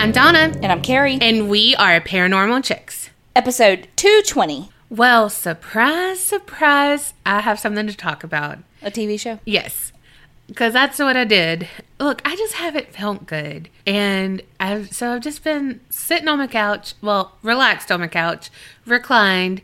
I'm Donna, And I'm Carrie. and we are Paranormal Chicks. Episode 220, Well, surprise, surprise, I have something to talk about. a TV show. Yes, because that's what I did. Look, I just haven't felt good, and I've so I've just been sitting on my couch, well, relaxed on my couch, reclined,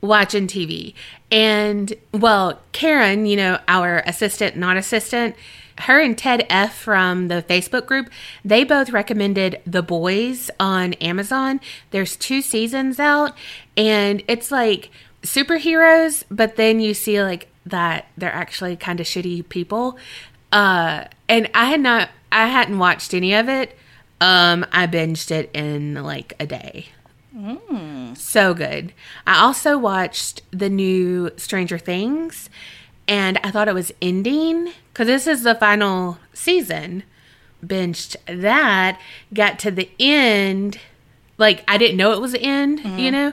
watching TV, and well, Karen, you know, our assistant, not assistant. Her and Ted F from the Facebook group, they both recommended The Boys on Amazon. There's two seasons out, and it's like superheroes, but then you see like that they're actually kind of shitty people. Uh, and I had not, I hadn't watched any of it. Um, I binged it in like a day. So good. I also watched the new Stranger Things, and I thought it was ending because this is the final season. Binged that, got to the end. Like, I didn't know it was the end, you know,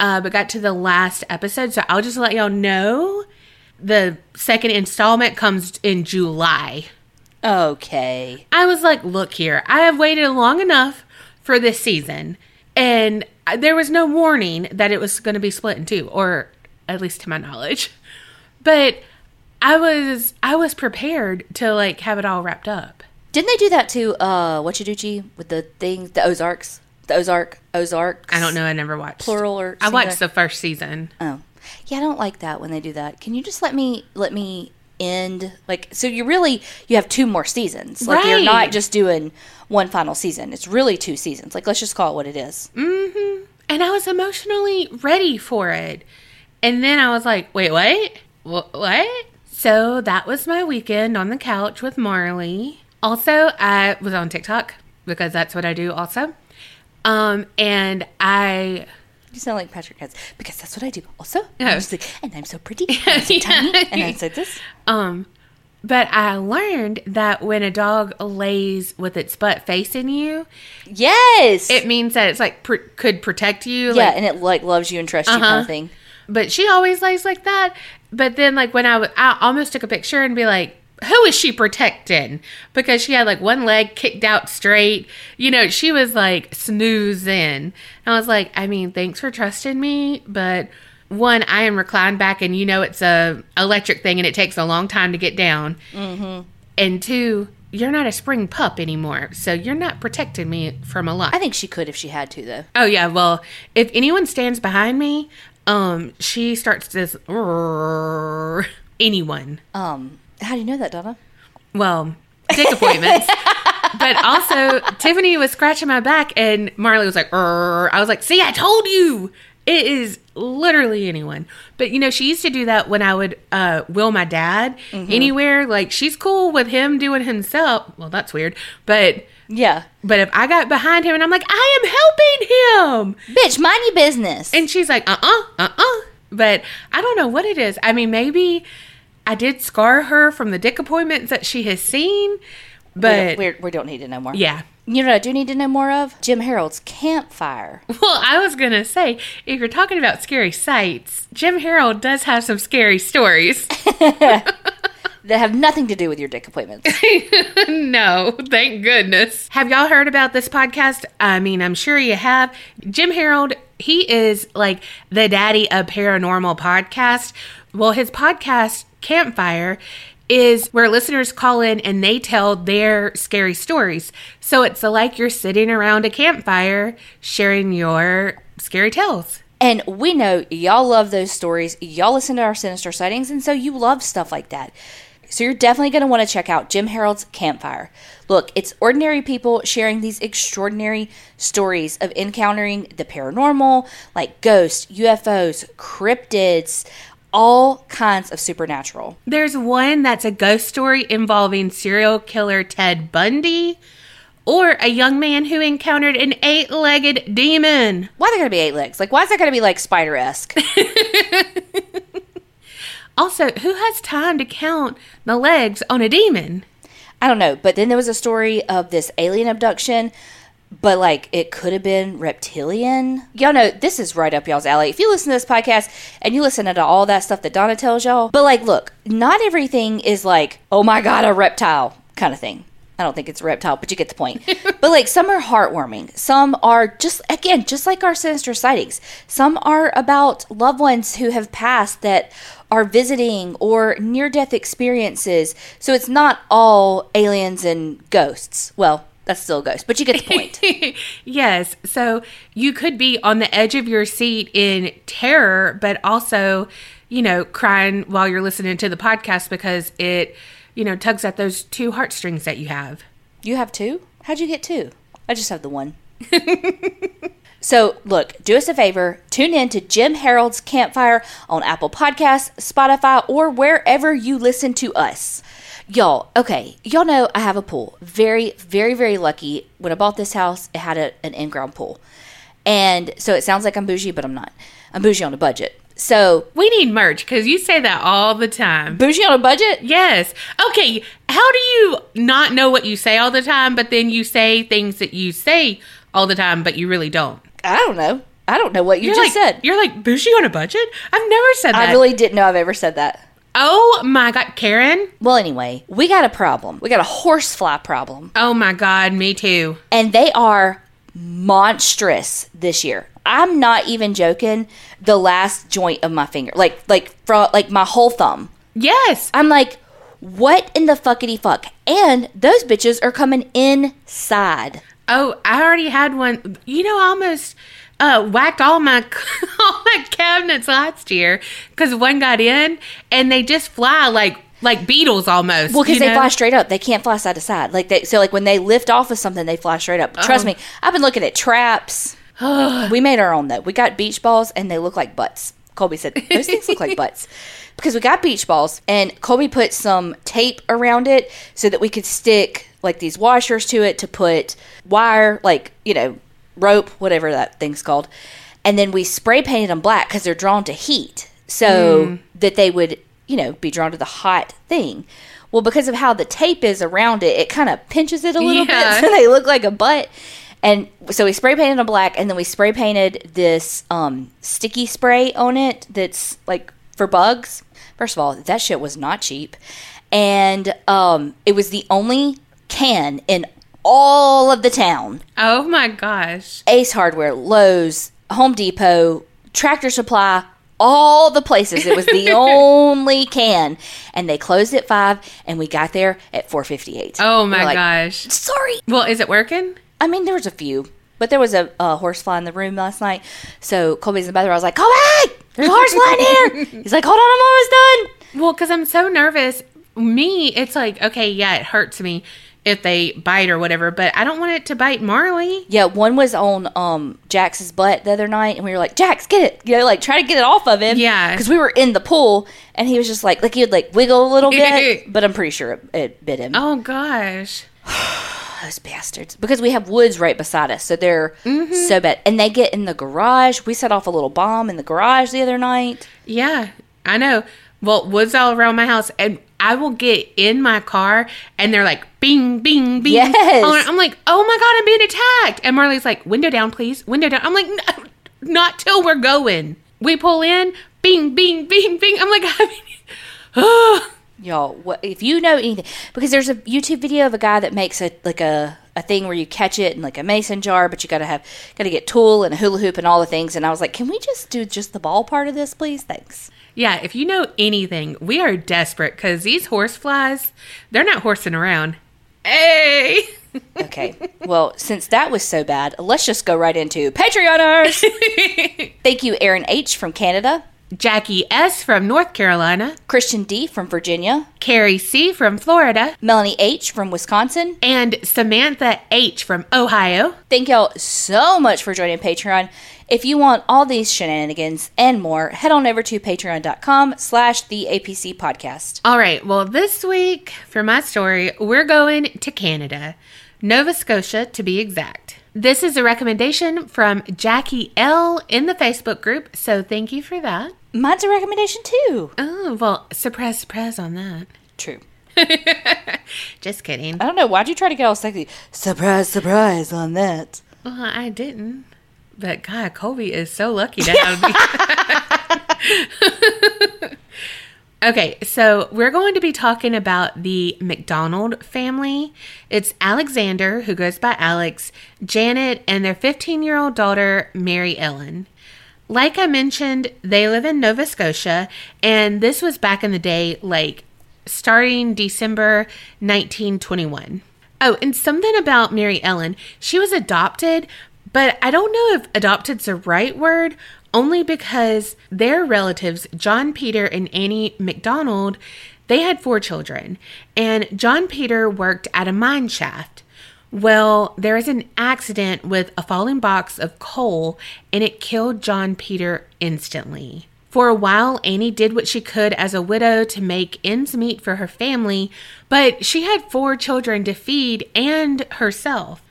uh, but got to the last episode. So I'll just let y'all know the second installment comes in July. Okay. I was like, look here, I have waited long enough for this season, and there was no warning that it was going to be split in two, or at least to my knowledge. But I was I was prepared to like have it all wrapped up. Didn't they do that to uh what you do with the thing the Ozarks? The Ozark Ozarks? I don't know. I never watched Plural or I watched the first season. Oh. Yeah, I don't like that when they do that. Can you just let me let me end like so you really you have two more seasons. Like you're not just doing one final season. It's really two seasons. Like let's just call it what it is. Mm-hmm. and I was emotionally ready for it. And then I was like, wait, wait, Wh- what? So that was my weekend on the couch with Marley. Also, I was on TikTok because that's what I do also. Um, and I, You sound like Patrick Heads because that's what I do. Also, Oh. I'm just like, and I'm so pretty, and I'm so tiny, and I said this. um, but I learned that when a dog lays with its butt facing you, Yes, it means that it's like pr- could protect you. yeah, like, and it like loves you and trusts you kind Uh-huh. of thing. But she always lays like that. But then, like when I was, I almost took a picture and be like, "Who is she protecting?" Because she had like one leg kicked out straight. You know, she was like snoozing. And I was like, I mean, thanks for trusting me, but one, I am reclined back, and you know it's a electric thing, and it takes a long time to get down. Mm-hmm. And two, you're not a spring pup anymore, so you're not protecting me from a lot. I think she could if she had to, though. Oh yeah, well, if anyone stands behind me, um, she starts this anyone. Um, how do you know that, Donna? Well, dick appointments. but also, Tiffany was scratching my back, and Marley was like. I was like, "See, I told you." It is literally anyone. But you know, she used to do that when I would uh, will my dad anywhere. Like she's cool with him doing himself. Well, that's weird. But Yeah, but if I got behind him and I'm like, I am helping him, bitch, mind your business. and she's like, uh uh, uh uh. But I don't know what it is. I mean, maybe I did scar her from the dick appointments that she has seen. we, But don't, we're, we don't need to know more. yeah. You know what I do need to know more of? Jim Harold's campfire. Well, I was going to say, if you're talking about scary sights, Jim Harold does have some scary stories. That have nothing to do with your dick appointments. no, thank goodness. Have y'all heard about this podcast? I mean, I'm sure you have. Jim Harold, he is like the daddy of paranormal podcast. Well, his podcast, Campfire, is where listeners call in and they tell their scary stories. So it's like you're sitting around a campfire sharing your scary tales. And we know y'all love those stories. Y'all listen to our sinister sightings, and so you love stuff like that. So you're definitely going to want to check out Jim Harold's Campfire. Look, it's ordinary people sharing these extraordinary stories of encountering the paranormal, like ghosts, UFOs, cryptids, all kinds of supernatural. There's one that's a ghost story involving serial killer Ted Bundy or a young man who encountered an eight legged demon. Why are there going to be eight legs? Like, why is that going to be like spider esque? Also, who has time to count the legs on a demon? I don't know. But then there was a story of this alien abduction, but like it could have been reptilian. Y'all know this is right up y'all's alley. If you listen to this podcast and you listen to all that stuff that Donna tells y'all, but like, look, not everything is like, oh my god, a reptile kind of thing. I don't think it's a reptile, but you get the point. but like some are heartwarming. Some are just again, just like our sinister sightings. Some are about loved ones who have passed that are visiting or near death experiences. So it's not all aliens and ghosts. Well, that's still a ghost, but you get the point. yes. So you could be on the edge of your seat in terror, but also, you know, crying while you're listening to the podcast because it, you know, tugs at those two heartstrings that you have. You have two? How'd you get two? I just have the one. so, look, do us a favor. Tune in to Jim Harold's Campfire on Apple Podcasts, Spotify, or wherever you listen to us. Y'all, okay, y'all know I have a pool. Very, very, very lucky. When I bought this house, it had a, an in ground pool. And so it sounds like I'm bougie, but I'm not. I'm bougie on a budget. So, We need merch because you say that all the time. bougie on a budget? Yes. Okay. How do you not know what you say all the time, but then you say things that you say all the time, but you really don't? I don't know. I don't know what you You're just like, said. You're like bougie on a budget. I've never said that. I really didn't know I've ever said that. oh my god, Karen. Well, anyway, we got a problem. We got a horsefly problem. Oh my god, me too. and they are monstrous this year. I'm not even joking. The last joint of my finger, like like from like my whole thumb. Yes. I'm like, what in the fuckity fuck? And those bitches are coming inside. Oh, I already had one. You know, I almost uh, whacked all my all my cabinets last year because one got in and they just fly like like beetles almost. Well, because they know? fly straight up. They can't fly side to side. Like they, so like when they lift off of something, they fly straight up. Trust me, I've been looking at traps. we made our own though. We got beach balls and they look like butts. Colby said those things look like butts because we got beach balls and Colby put some tape around it so that we could stick like these washers to it to put wire, like you know, rope, whatever that thing's called, and then we spray painted them black because they're drawn to heat, so that they would you know be drawn to the hot thing. Well, because of how the tape is around it, it kind of pinches it a little Yeah. bit, so they look like a butt. And so we spray painted them black, and then we spray painted this um, sticky spray on it that's like for bugs. First of all, that shit was not cheap, and um, it was the only can in all of the town. Oh my gosh. Ace Hardware, Lowe's, Home Depot, Tractor Supply, all the places. It was the only can, and they closed at five, and we got there at four fifty eight. Oh my gosh. Sorry. Well, is it working? I mean, there was a few, but there was a, a horsefly in the room last night. So Colby's in the bathroom. I was like, Colby, there's a horsefly in here. He's like, hold on, I'm almost done. Well, because I'm so nervous. Me, it's like, okay, yeah, it hurts me if they bite or whatever, but I don't want it to bite Marley. Yeah, one was on um Jax's butt the other night, and we were like, Jax, get it, you know, like try to get it off of him. Yeah. because we were in the pool, and he was just like, like he would like wiggle a little bit, but I'm pretty sure it, it bit him. Oh gosh. Those bastards, because we have woods right beside us, so they're Mm-hmm. so bad, and they get in the garage. We set off a little bomb in the garage the other night. Yeah, I know. Well, woods all around my house, and I will get in my car, and they're like, bing, bing, bing. Yes. I'm like, oh my god, I'm being attacked. And Marley's like, window down, please, window down. I'm like, no, not till we're going. We pull in, bing, bing, bing, bing. I'm like, I mean, oh, Y'all, what, if you know anything, because there's a YouTube video of a guy that makes a like a, a thing where you catch it in like a mason jar, but you gotta have gotta get tool and a hula hoop and all the things. And I was like, can we just do just the ball part of this, please? Thanks. Yeah. If you know anything, we are desperate because these horse flies, they're not horsing around. Hey. Okay. well, since that was so bad, let's just go right into Patreoners. Thank you, Aaron H from Canada, Jackie S from North Carolina, Christian D from Virginia, Carrie C from Florida, Melanie H from Wisconsin. and Samantha H from Ohio. Thank y'all so much for joining Patreon. If you want all these shenanigans and more, head on over to patreon.com slash the APC podcast. All right, well, this week for my story, we're going to Canada, Nova Scotia to be exact. This is a recommendation from Jackie L in the Facebook group, so thank you for that. Mine's a recommendation too. Oh, well, surprise, surprise on that. True. Just kidding. I don't know. Why'd you try to get all sexy? Surprise, surprise on that. Well, I didn't. But God, Colby is so lucky to have me. Okay, so we're going to be talking about the McDonald family. It's Alexander, who goes by Alex, Janet, and their 15 year old daughter, Mary Ellen. Like I mentioned, they live in Nova Scotia, and this was back in the day, like starting December 1921. Oh, and something about Mary Ellen. She was adopted, but I don't know if adopted's the right word, only because their relatives, John Peter and Annie McDonald, they had four children, and John Peter worked at a mine shaft. Well, there was an accident with a falling box of coal, and it killed John Peter instantly. For a while, Annie did what she could as a widow to make ends meet for her family, but she had four children to feed and herself.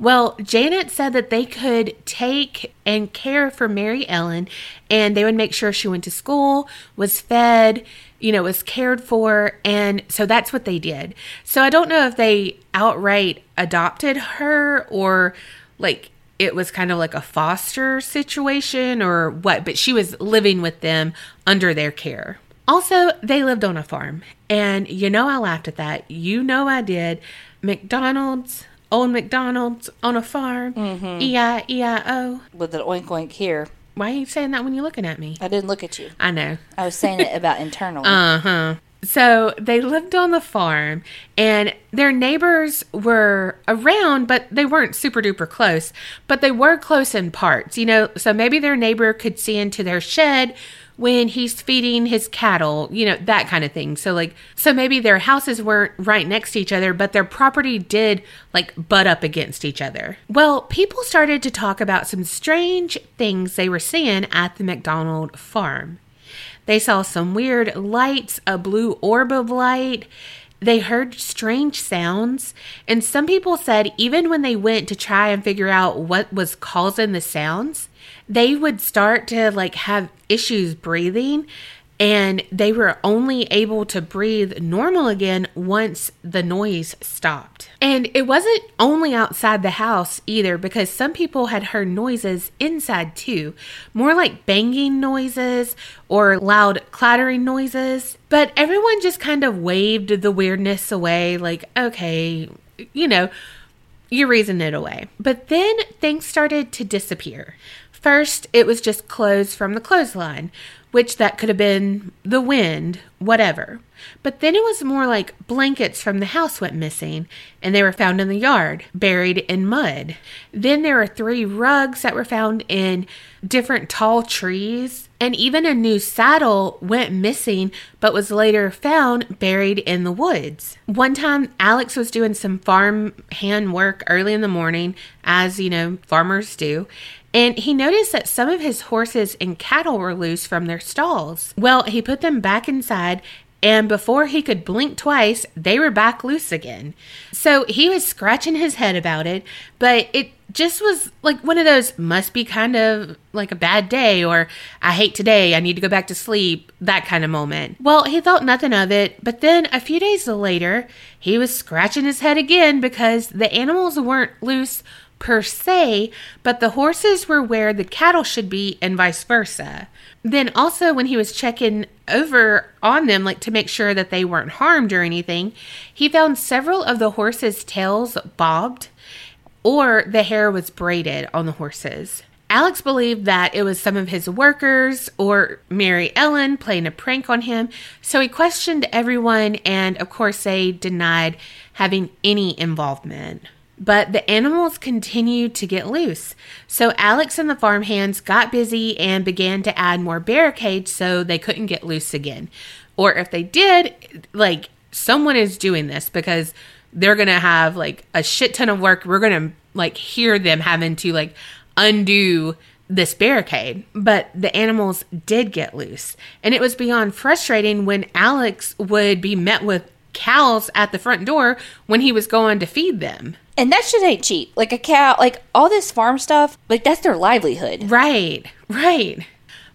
Well, Janet said that they could take and care for Mary Ellen and they would make sure she went to school, was fed, you know, was cared for. And so that's what they did. So I don't know if they outright adopted her or like it was kind of like a foster situation or what, but she was living with them under their care. Also, they lived on a farm. And you know, I laughed at that. You know, I did. McDonald's, old McDonald's on a farm. E I E I O. With an oink oink here. Why are you saying that when you're looking at me? I didn't look at you. I know. I was saying it about internally. Uh huh. So they lived on the farm, and their neighbors were around, but they weren't super duper close. But they were close in parts, you know. So maybe their neighbor could see into their shed when he's feeding his cattle, you know, that kind of thing. So, like, so maybe their houses weren't right next to each other, but their property did like butt up against each other. Well, people started to talk about some strange things they were seeing at the McDonald farm. They saw some weird lights, a blue orb of light. They heard strange sounds. And some people said even when they went to try and figure out what was causing the sounds, they would start to like have issues breathing and they were only able to breathe normal again once the noise stopped. And it wasn't only outside the house either, because some people had heard noises inside too, more like banging noises or loud clattering noises. But everyone just kind of waved the weirdness away, like, okay, you know, you reason it away. But then things started to disappear. First, it was just clothes from the clothesline, which that could have been the wind, whatever. But then it was more like blankets from the house went missing, and they were found in the yard, buried in mud. Then there were three rugs that were found in different tall trees, and even a new saddle went missing but was later found buried in the woods. One time, Alex was doing some farm hand work early in the morning, as you know, farmers do, and he noticed that some of his horses and cattle were loose from their stalls. Well, he put them back inside, and before he could blink twice, they were back loose again. So he was scratching his head about it, but it just was like one of those must be kind of like a bad day or I hate today, I need to go back to sleep, that kind of moment. Well, he thought nothing of it, but then a few days later, he was scratching his head again because the animals weren't loose per se, but the horses were where the cattle should be and vice versa. Then also when he was checking over on them like to make sure that they weren't harmed or anything, he found several of the horses' tails bobbed or the hair was braided on the horses. Alex believed that it was some of his workers or Mary Ellen playing a prank on him, so he questioned everyone, and of course, they denied having any involvement. But the animals continued to get loose. So Alex and the farmhands got busy and began to add more barricades so they couldn't get loose again. Or if they did, like someone is doing this because they're going to have like a shit ton of work. We're going to like hear them having to like undo this barricade. But the animals did get loose. And it was beyond frustrating when Alex would be met with cows at the front door when he was going to feed them. And that shit ain't cheap. Like a cow, like all this farm stuff, like that's their livelihood. Right, right.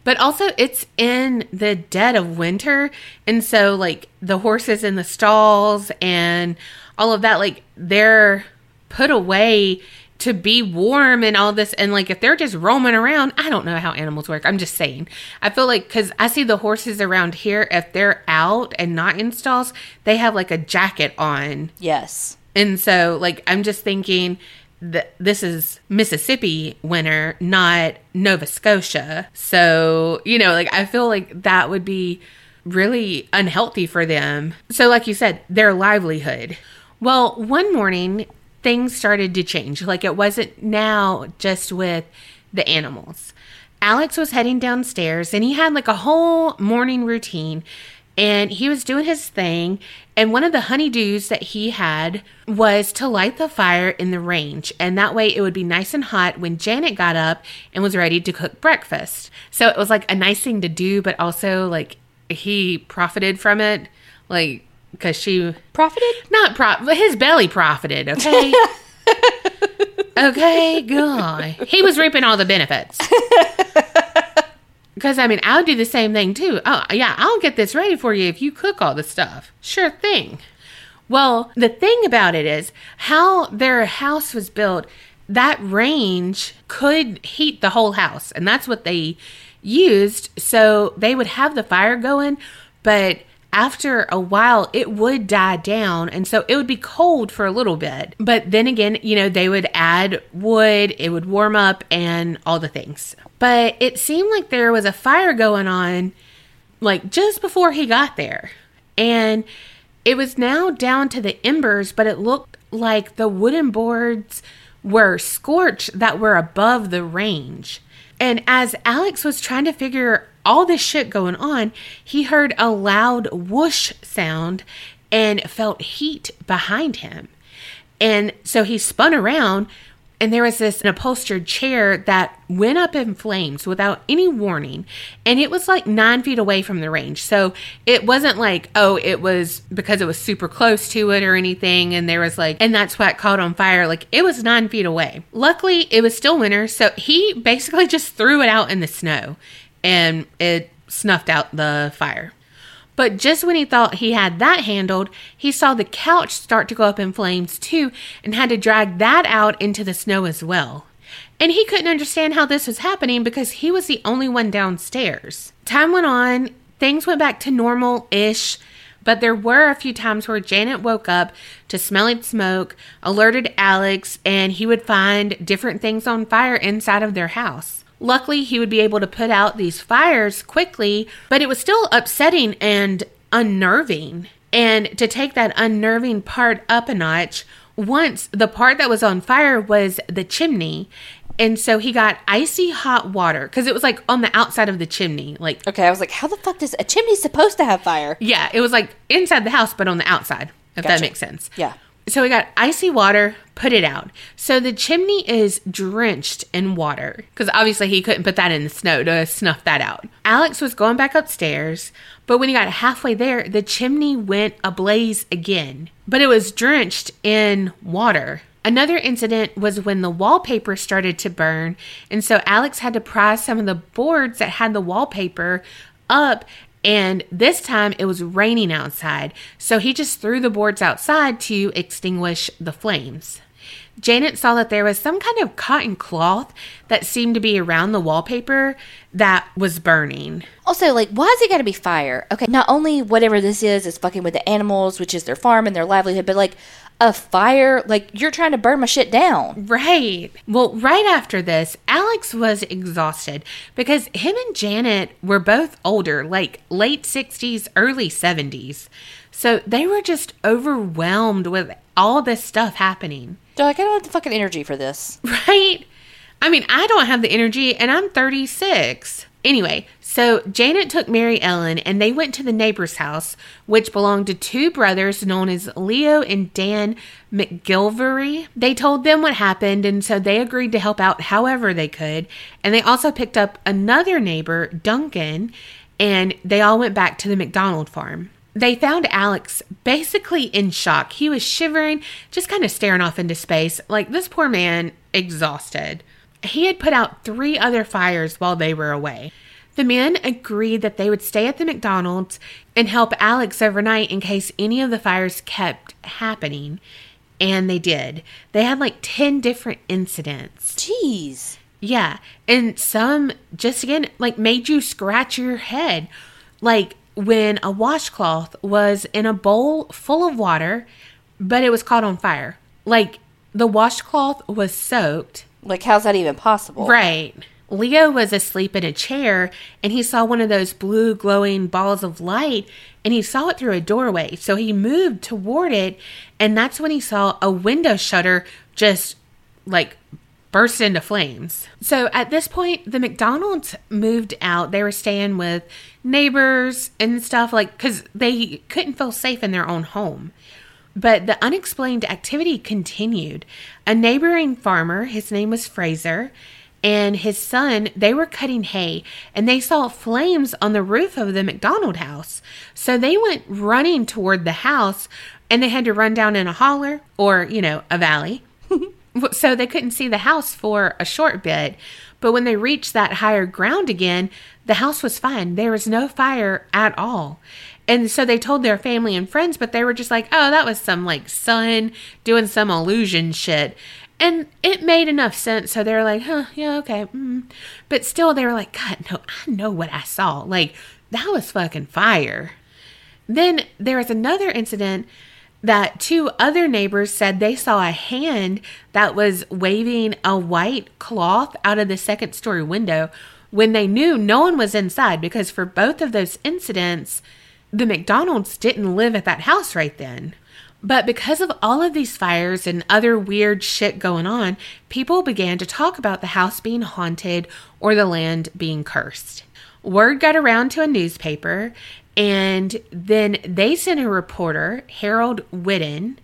But also, it's in the dead of winter. And so, like, the horses in the stalls and all of that, like, they're put away to be warm and all this and like if they're just roaming around i don't know how animals work. I'm just saying. I feel like because i see the horses around here if they're out and not in stalls they have like a jacket on. Yes. and so like i'm just thinking that this is mississippi winter not nova scotia. So you know like i feel like that would be really unhealthy for them. So like you said their livelihood. Well one morning things started to change. Like it wasn't now just with the animals. Alex was heading downstairs and he had like a whole morning routine and he was doing his thing and one of the honeydews that he had was to light the fire in the range and that way it would be nice and hot when janet got up and was ready to cook breakfast. So it was like a nice thing to do but also like he profited from it like because she Profited? not prop his belly profited okay? Okay god he was reaping all the benefits. Because i mean i'll do the same thing too. Oh yeah i'll get this ready for you if you cook all the stuff. Sure thing. Well the thing about it is how their house was built that range could heat the whole house and that's what they used. So they would have the fire going but after a while it would die down and so it would be cold for a little bit. But then again you know they would add wood it would warm up and all the things. But it seemed like there was a fire going on like just before he got there. And it was now down to the embers but it looked like the wooden boards were scorched that were above the range. And as Alex was trying to figure all this shit going on, he heard a loud whoosh sound and felt heat behind him. And so he spun around, and there was this upholstered chair that went up in flames without any warning. And it was like nine feet away from the range. So it wasn't like, oh, it was because it was super close to it or anything. And there was like, and that's what caught on fire. Like it was nine feet away. Luckily, it was still winter. So he basically just threw it out in the snow and it snuffed out the fire. But just when he thought he had that handled, he saw the couch start to go up in flames too and had to drag that out into the snow as well. And he couldn't understand how this was happening because he was the only one downstairs. Time went on, things went back to normal ish, but there were a few times where Janet woke up to smelling smoke, alerted Alex, and he would find different things on fire inside of their house. Luckily, he would be able to put out these fires quickly, but it was still upsetting and unnerving. And to take that unnerving part up a notch, once the part that was on fire was the chimney. And so he got icy hot water because it was like on the outside of the chimney. Like, Okay, I was like, how the fuck does a chimney supposed to have fire? yeah, it was like inside the house, but on the outside, if that makes sense. Yeah. So we got icy water, put it out. So the chimney is drenched in water because obviously he couldn't put that in the snow to snuff that out. Alex was going back upstairs, but when he got halfway there, the chimney went ablaze again, but it was drenched in water. Another incident was when the wallpaper started to burn, and so Alex had to pry some of the boards that had the wallpaper up and this time it was raining outside, so he just threw the boards outside to extinguish the flames. Janet saw that there was some kind of cotton cloth that seemed to be around the wallpaper that was burning. Also, like, why is it got to be fire? Okay, not only whatever this is is fucking with the animals, which is their farm and their livelihood, but like a fire, like you're trying to burn my shit down. Right. Well, right after this, Alex was exhausted because him and Janet were both older, like late 60s, early 70s. So they were just overwhelmed with all this stuff happening. They're like, I don't have the fucking energy for this. Right? I mean, I don't have the energy and I'm 36. Anyway, so Janet took Mary Ellen and they went to the neighbor's house, which belonged to two brothers known as Leo and Dan McGilvery. They told them what happened, and so they agreed to help out however they could. And they also picked up another neighbor, Duncan, and they all went back to the McDonald farm. They found Alex basically in shock. He was shivering, just kind of staring off into space, like this poor man exhausted. He had put out three other fires while they were away. The men agreed that they would stay at the McDonald's and help Alex overnight in case any of the fires kept happening. And they did. They had like 10 different incidents. Jeez. Yeah. And some just again, like made you scratch your head. Like when a washcloth was in a bowl full of water, but it was caught on fire. Like the washcloth was soaked. Like, how's that even possible? Right. Leo was asleep in a chair and he saw one of those blue glowing balls of light and he saw it through a doorway. So he moved toward it and that's when he saw a window shutter just like burst into flames. So at this point, the McDonald's moved out. They were staying with neighbors and stuff like because they couldn't feel safe in their own home. But the unexplained activity continued. A neighboring farmer, his name was Fraser, and his son, they were cutting hay and they saw flames on the roof of the McDonald house. So they went running toward the house and they had to run down in a holler or, you know, a valley. so they couldn't see the house for a short bit. But when they reached that higher ground again, the house was fine. There was no fire at all. And so they told their family and friends, but they were just like, oh, that was some like son doing some illusion shit. And it made enough sense. So they're like, huh, yeah, okay. Mm. But still, they were like, God, no, I know what I saw. Like, that was fucking fire. Then there was another incident that two other neighbors said they saw a hand that was waving a white cloth out of the second story window when they knew no one was inside because for both of those incidents, the McDonald's didn't live at that house right then. But because of all of these fires and other weird shit going on, people began to talk about the house being haunted or the land being cursed. Word got around to a newspaper, and then they sent a reporter, Harold Whidden,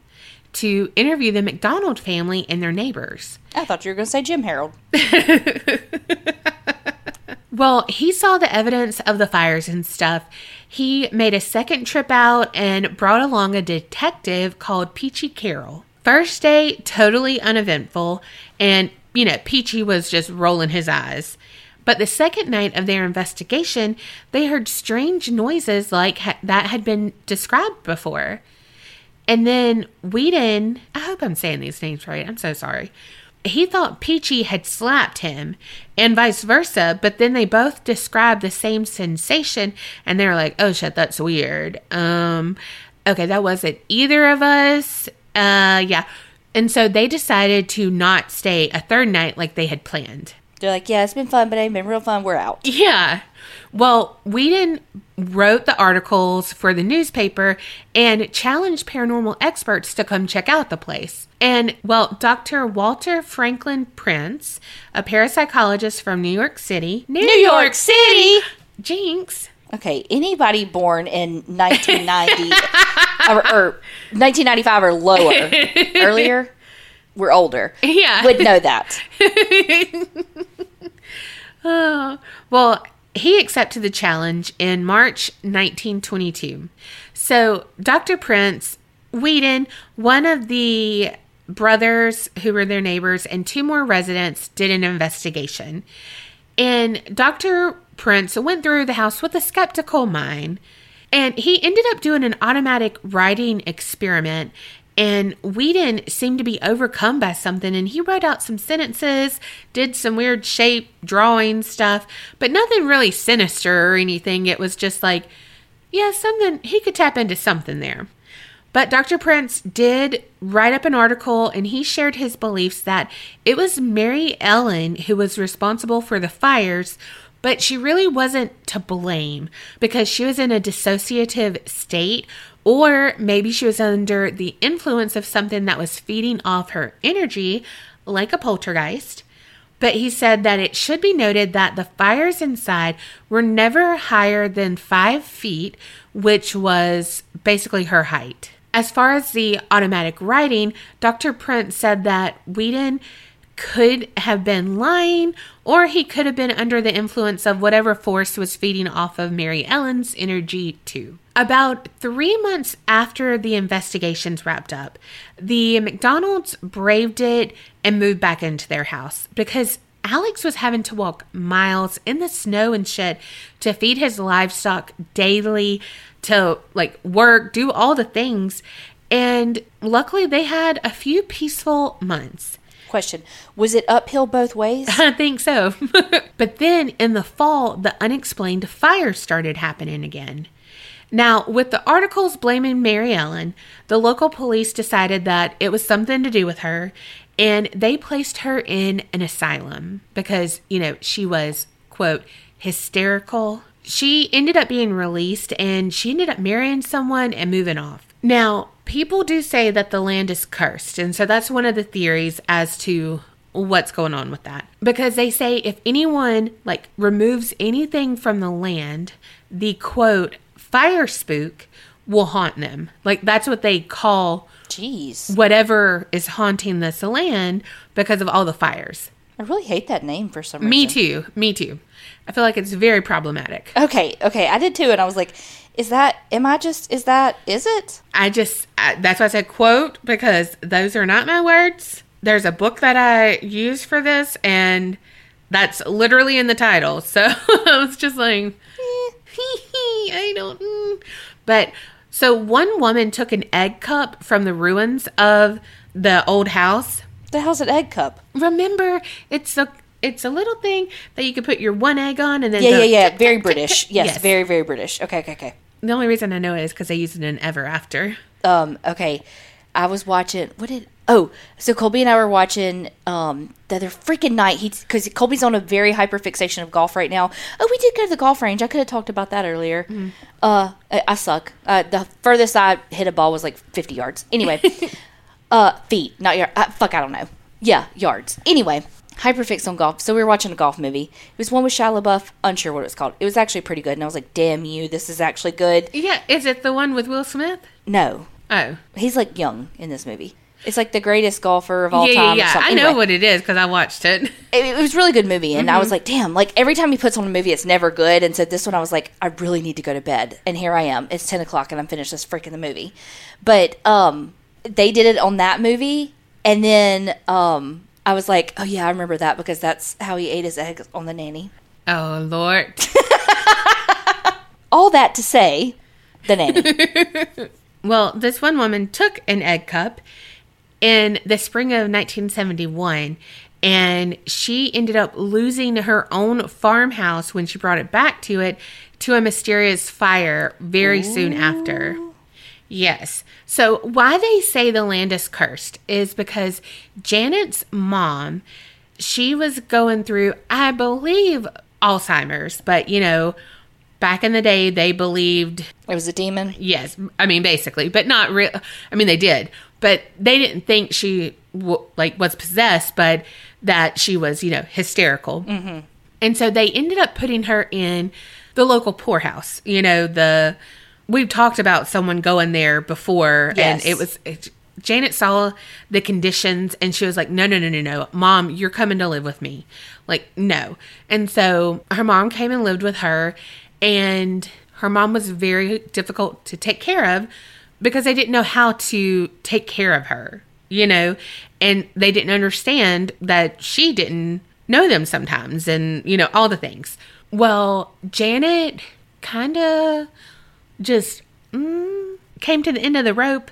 to interview the McDonald family and their neighbors. I thought you were going to say Jim Harold. Well, he saw the evidence of the fires and stuff. He made a second trip out and brought along a detective called Peachy Carroll. First day, totally uneventful, and, you know, Peachy was just rolling his eyes. But the second night of their investigation, they heard strange noises like ha- that had been described before. And then Whedon, I hope I'm saying these names right, I'm so sorry he thought Peachy had slapped him and vice versa, but then they both described the same sensation and they're like, oh shit, that's weird. Um, okay, that wasn't either of us. Uh, yeah. And so they decided to not stay a third night like they had planned. They're like, yeah, it's been fun, but it ain't been real fun. We're out. Yeah. Well, Whedon wrote the articles for the newspaper and challenged paranormal experts to come check out the place. And, well, Dr. Walter Franklin Prince, a parapsychologist from New York City. New, York City! Jinx. Okay, anybody born in 1990 or, or 1995 or lower, earlier, we're older, Yeah. would know that. Oh, well, he accepted the challenge in March 1922. So, Dr. Prince, Whedon, one of the brothers who were their neighbors, and two more residents did an investigation. And Dr. Prince went through the house with a skeptical mind. And he ended up doing an automatic writing experiment. And Whedon seemed to be overcome by something. And he wrote out some sentences, did some weird shape drawing stuff, but nothing really sinister or anything. It was just like, yeah, something, he could tap into something there. But Dr. Prince did write up an article and he shared his beliefs that it was Mary Ellen who was responsible for the fires, but she really wasn't to blame because she was in a dissociative state, or maybe she was under the influence of something that was feeding off her energy, like a poltergeist. But he said that it should be noted that the fires inside were never higher than five feet, which was basically her height. As far as the automatic writing, Dr. Prince said that Whedon could have been lying or he could have been under the influence of whatever force was feeding off of Mary Ellen's energy, too. About three months after the investigations wrapped up, the McDonald's braved it and moved back into their house because Alex was having to walk miles in the snow and shit to feed his livestock daily, to like work, do all the things. And luckily, they had a few peaceful months. Question Was it uphill both ways? I think so. but then in the fall, the unexplained fire started happening again. Now, with the articles blaming Mary Ellen, the local police decided that it was something to do with her and they placed her in an asylum because, you know, she was, quote, hysterical. She ended up being released and she ended up marrying someone and moving off. Now, people do say that the land is cursed, and so that's one of the theories as to what's going on with that. Because they say if anyone like removes anything from the land, the quote fire spook will haunt them. Like that's what they call Jeez. whatever is haunting this land because of all the fires. I really hate that name for some reason. Me too. Me too. I feel like it's very problematic. Okay, okay, I did too, and I was like, "Is that? Am I just? Is that? Is it?" I just I, that's why I said quote because those are not my words. There's a book that I use for this, and that's literally in the title. So I was just like, eh, I don't. mm. But so one woman took an egg cup from the ruins of the old house. The hell's an egg cup? Remember, it's a it's a little thing that you could put your one egg on, and then Yeah, yeah, yeah. Very British. tick. Yes, very, very British. Okay, okay, okay. The only reason I know it is because they use it in Ever After. Um, okay. I was watching. What did? Oh, so Colby and I were watching um the other freaking night. He because Colby's on a very hyper fixation of golf right now. Oh, we did go to the golf range. I could have talked about that earlier. Uh, I, I suck. Uh, the furthest I hit a ball was like fifty yards. Anyway, uh, feet, not yard. Uh, fuck, I don't know. Yeah, yards. Anyway, hyperfix on golf. So we were watching a golf movie. It was one with Shia LaBeouf. Unsure what it was called. It was actually pretty good, and I was like, "Damn you, this is actually good." Yeah, is it the one with Will Smith? No, Oh, he's like young in this movie. It's like the greatest golfer of all yeah, time. yeah, yeah. I know Anyway, what it is because I watched it. it, it was a really good movie, and I Mm-hmm. was like, "Damn!" Like every time he puts on a movie, it's never good. And so this one, I was like, "I really need to go to bed." And here I am. It's ten o'clock, and I'm finished this freaking the movie. But um, they did it on that movie, and then um, I was like, "Oh yeah, I remember that because that's how he ate his eggs on the nanny." Oh Lord. All that to say, the nanny. Well, this one woman took an egg cup in the spring of 1971 and she ended up losing her own farmhouse when she brought it back to it to a mysterious fire very soon after. Yes. So, why they say the land is cursed is because Janet's mom, she was going through, I believe, Alzheimer's, but you know, back in the day, they believed it was a demon. Yes, I mean basically, but not real. I mean they did, but they didn't think she w- like was possessed, but that she was you know hysterical. Mm-hmm. And so they ended up putting her in the local poorhouse. You know the we've talked about someone going there before, Yes. and it was. It, Janet saw the conditions and she was like, No, no, no, no, no. Mom, you're coming to live with me. Like, no. And so her mom came and lived with her, and her mom was very difficult to take care of because they didn't know how to take care of her, you know, and they didn't understand that she didn't know them sometimes and, you know, all the things. Well, Janet kind of just mm, came to the end of the rope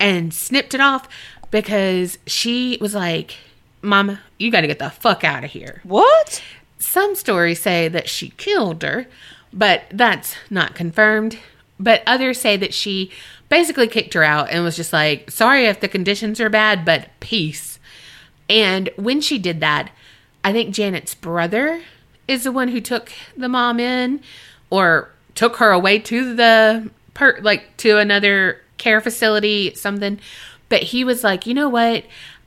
and snipped it off because she was like, Mama, you got to get the fuck out of here. What? Some stories say that she killed her, but that's not confirmed. But others say that she basically kicked her out and was just like, sorry if the conditions are bad, but peace. And when she did that, I think Janet's brother is the one who took the mom in or took her away to the per like to another care facility something. But he was like you know what?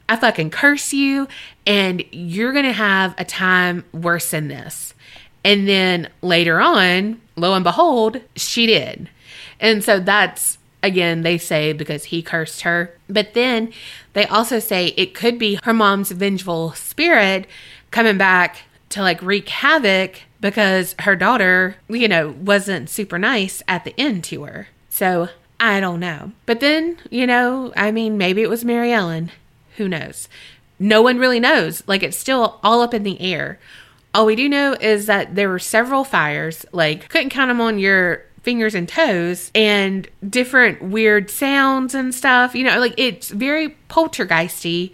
I fucking curse you and you're gonna have a time worse than this. And then later on lo and behold she did. And so that's again they say because he cursed her but then they also say it could be her mom's vengeful spirit coming back to like wreak havoc because her daughter, you know, wasn't super nice at the end to her. So I don't know. But then, you know, I mean, maybe it was Mary Ellen. Who knows? No one really knows. Like it's still all up in the air. All we do know is that there were several fires. Like couldn't count them on your fingers and toes and different weird sounds and stuff. You know, like it's very poltergeisty,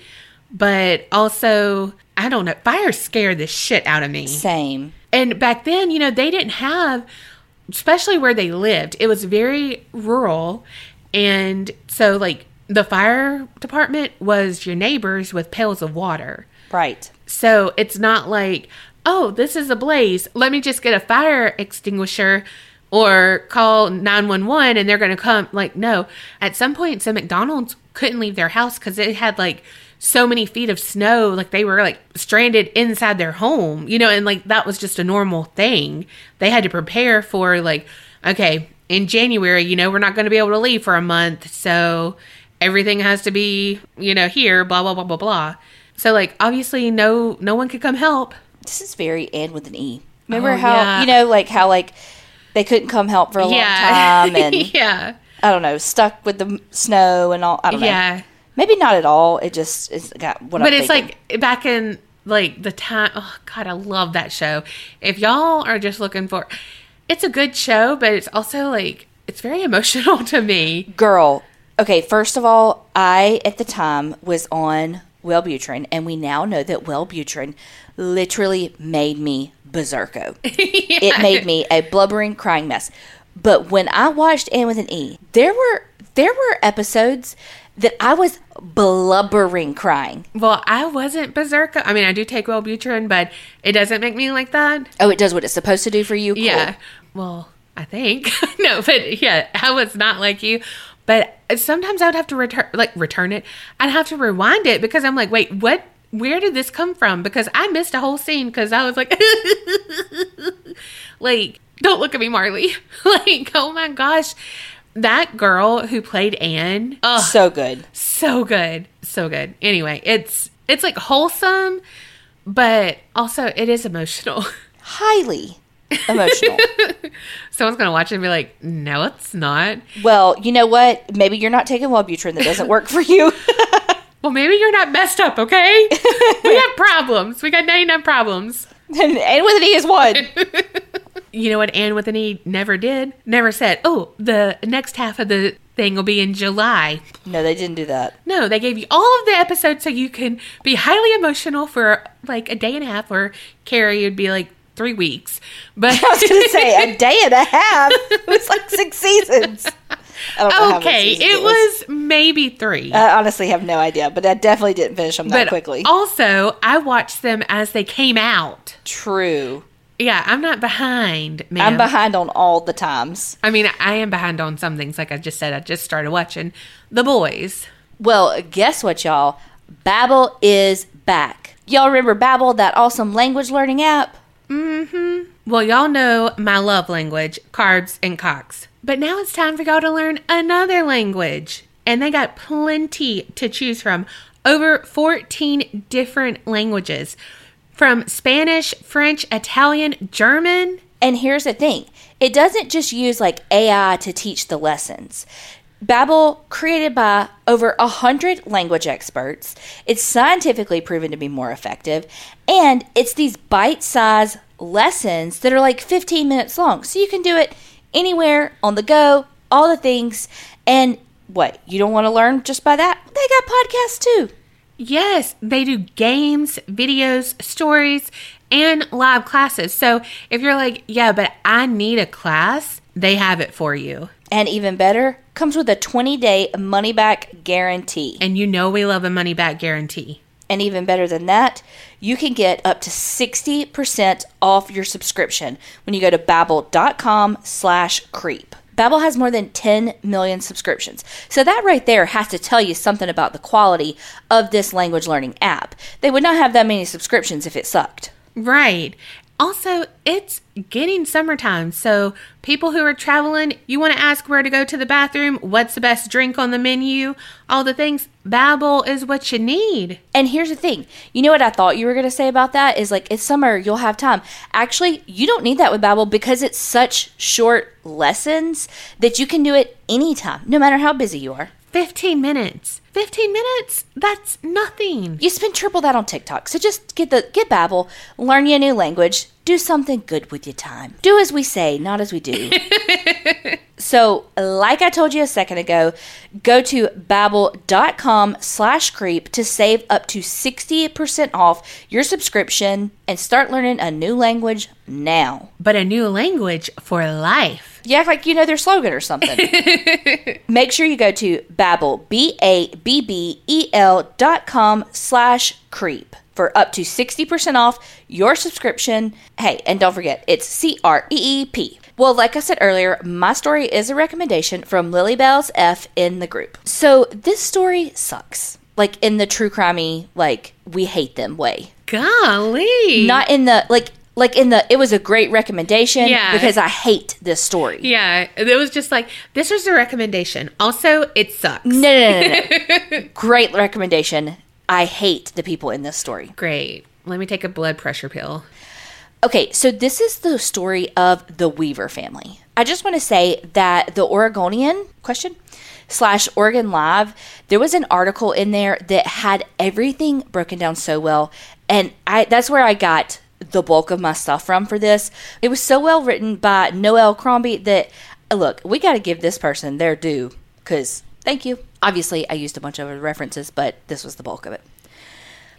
but also, I don't know, fire scared the shit out of me. Same. And back then, you know, they didn't have, especially where they lived, it was very rural. And so, like, the fire department was your neighbors with pails of water. Right. So it's not like, oh, this is a blaze. Let me just get a fire extinguisher or call 911 and they're going to come. Like, no. At some point, some McDonald's couldn't leave their house because it had like so many feet of snow. Like, they were like stranded inside their home, you know, and like that was just a normal thing. They had to prepare for, like, okay, in January, you know, we're not going to be able to leave for a month. So everything has to be, you know, here, blah, blah, blah, blah, blah. So like obviously no no one could come help. This is very Anne with an E. Remember Oh, how yeah. you know, like how like they couldn't come help for a long time, and yeah. I don't know, stuck with the snow and all. I don't know. Yeah. Maybe not at all. It just is got what. But I'm it's thinking. like back in like the time oh god, I love that show. If y'all are just looking for it's a good show, but it's also like it's very emotional to me. girl. Okay, first of all, I at the time was on Wellbutrin, and we now know that Wellbutrin literally made me berserko. It made me a blubbering, crying mess. But when I watched Anne with an E, there were there were episodes that I was blubbering, crying. Well, I wasn't berserker. I mean, I do take Wellbutrin, but it doesn't make me like that. Oh, it does what it's supposed to do for you. Cool. Yeah. Well, I think no, but yeah, I was not like you. But sometimes I would have to return, like return it. I'd have to rewind it because I'm like, wait, what? Where did this come from? Because I missed a whole scene because I was like, like, don't look at me, Marley. like, oh my gosh, that girl who played Anne, oh, So good. so good, so good. Anyway, it's it's like wholesome, but also it is emotional. Highly emotional. Someone's gonna watch it and be like, "No, it's not." well, you know what? Maybe you're not taking Wellbutrin that doesn't work for you. Well, maybe you're not messed up, okay? we have problems. We got 99 problems. and Anne with an E is one. You know what Anne with an E never did? Never said, "Oh, the next half of the thing will be in July." No, they didn't do that. No, they gave you all of the episodes so you can be highly emotional for like a day and a half, or Carrie would be like three weeks. But I was going to say a day and a half. It was like six seasons. I don't know how many okay, seasons it was maybe three. I honestly have no idea, but I definitely didn't finish them that but quickly. also, I watched them as they came out. True. Yeah, I'm not behind, man. I'm behind on all the times. I mean, I am behind on some things. Like I just said, I just started watching The Boys. Well, guess what, y'all? Babbel is back. Y'all remember Babbel, that awesome language learning app? Mm-hmm. Well, y'all know my love language, carbs and cocks. But now it's time for y'all to learn another language. And they got plenty to choose from. Over 14 different languages. From Spanish, French, Italian, German. And here's the thing it doesn't just use like AI to teach the lessons. Babbel, created by over a hundred language experts, it's scientifically proven to be more effective, and it's these bite-sized lessons that are like 15 minutes long, so you can do it anywhere on the go, all the things. And what you don't want to learn just by that? They got podcasts too. Yes, they do games, videos, stories, and live classes. So if you're like, yeah, but I need a class, they have it for you. And even better, comes with a 20-day money-back guarantee. And you know we love a money back guarantee. And even better than that, you can get up to 60% off your subscription when you go to babbel.com slash creep. Babbel has more than 10 million subscriptions. So that right there has to tell you something about the quality of this language learning app. They would not have that many subscriptions if it sucked. Right. Also, it's getting summertime. So, people who are traveling, you want to ask where to go to the bathroom, what's the best drink on the menu, all the things. Babbel is what you need. And here's the thing. You know what I thought you were going to say about that is like it's summer, you'll have time. Actually, you don't need that with Babbel because it's such short lessons that you can do it anytime, no matter how busy you are. 15 minutes. 15 minutes? That's nothing. You spend triple that on TikTok. So just get the get Babbel, learn you a new language, do something good with your time. Do as we say, not as we do. so, like I told you a second ago, go to babbel.com slash creep to save up to 60% off your subscription and start learning a new language now. But a new language for life. You act like you know their slogan or something. Make sure you go to Babbel, B-A-B-B-E-L dot com slash creep for up to 60% off your subscription. Hey, and don't forget, it's C-R-E-E-P. Well, like I said earlier, my story is a recommendation from Lily Bells F in the group. So this story sucks. Like in the true crimey, like we hate them way. Golly. Not in the like like in the it was a great recommendation Yeah. because I hate this story. yeah, it was just like, this was a recommendation. Also, it sucks. No, no, no, no. Great recommendation. I hate the people in this story. Great. Let me take a blood pressure pill. Okay, so this is the story of the Weaver family. I just want to say that the Oregonian question slash Oregon Live, there was an article in there that had everything broken down so well, and I that's where I got the bulk of my stuff from for this. It was so well written by Noelle Crombie that look, we got to give this person their due because thank you. Obviously, I used a bunch of references, but this was the bulk of it.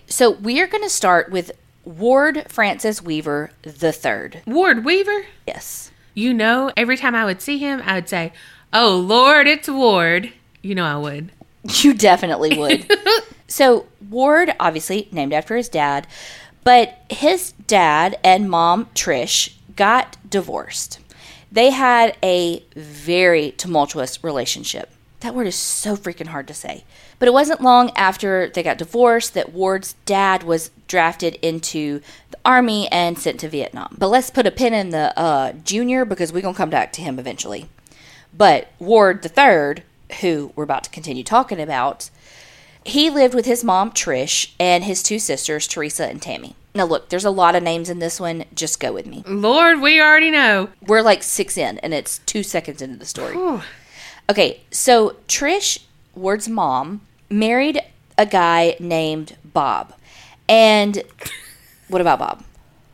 So we are going to start with Ward Francis Weaver the third. Ward Weaver? Yes. You know, every time I would see him, I would say, Oh, Lord, it's Ward. You know, I would. You definitely would. so, Ward, obviously named after his dad, but his dad and mom, Trish, got divorced. They had a very tumultuous relationship. That word is so freaking hard to say. But it wasn't long after they got divorced that Ward's dad was drafted into the army and sent to Vietnam. But let's put a pin in the uh, junior because we're going to come back to him eventually. But Ward the third, who we're about to continue talking about, he lived with his mom, Trish, and his two sisters, Teresa and Tammy. Now, look, there's a lot of names in this one. Just go with me. Lord, we already know. We're like six in, and it's two seconds into the story. Okay, so Trish, Ward's mom, married a guy named Bob. And what about Bob?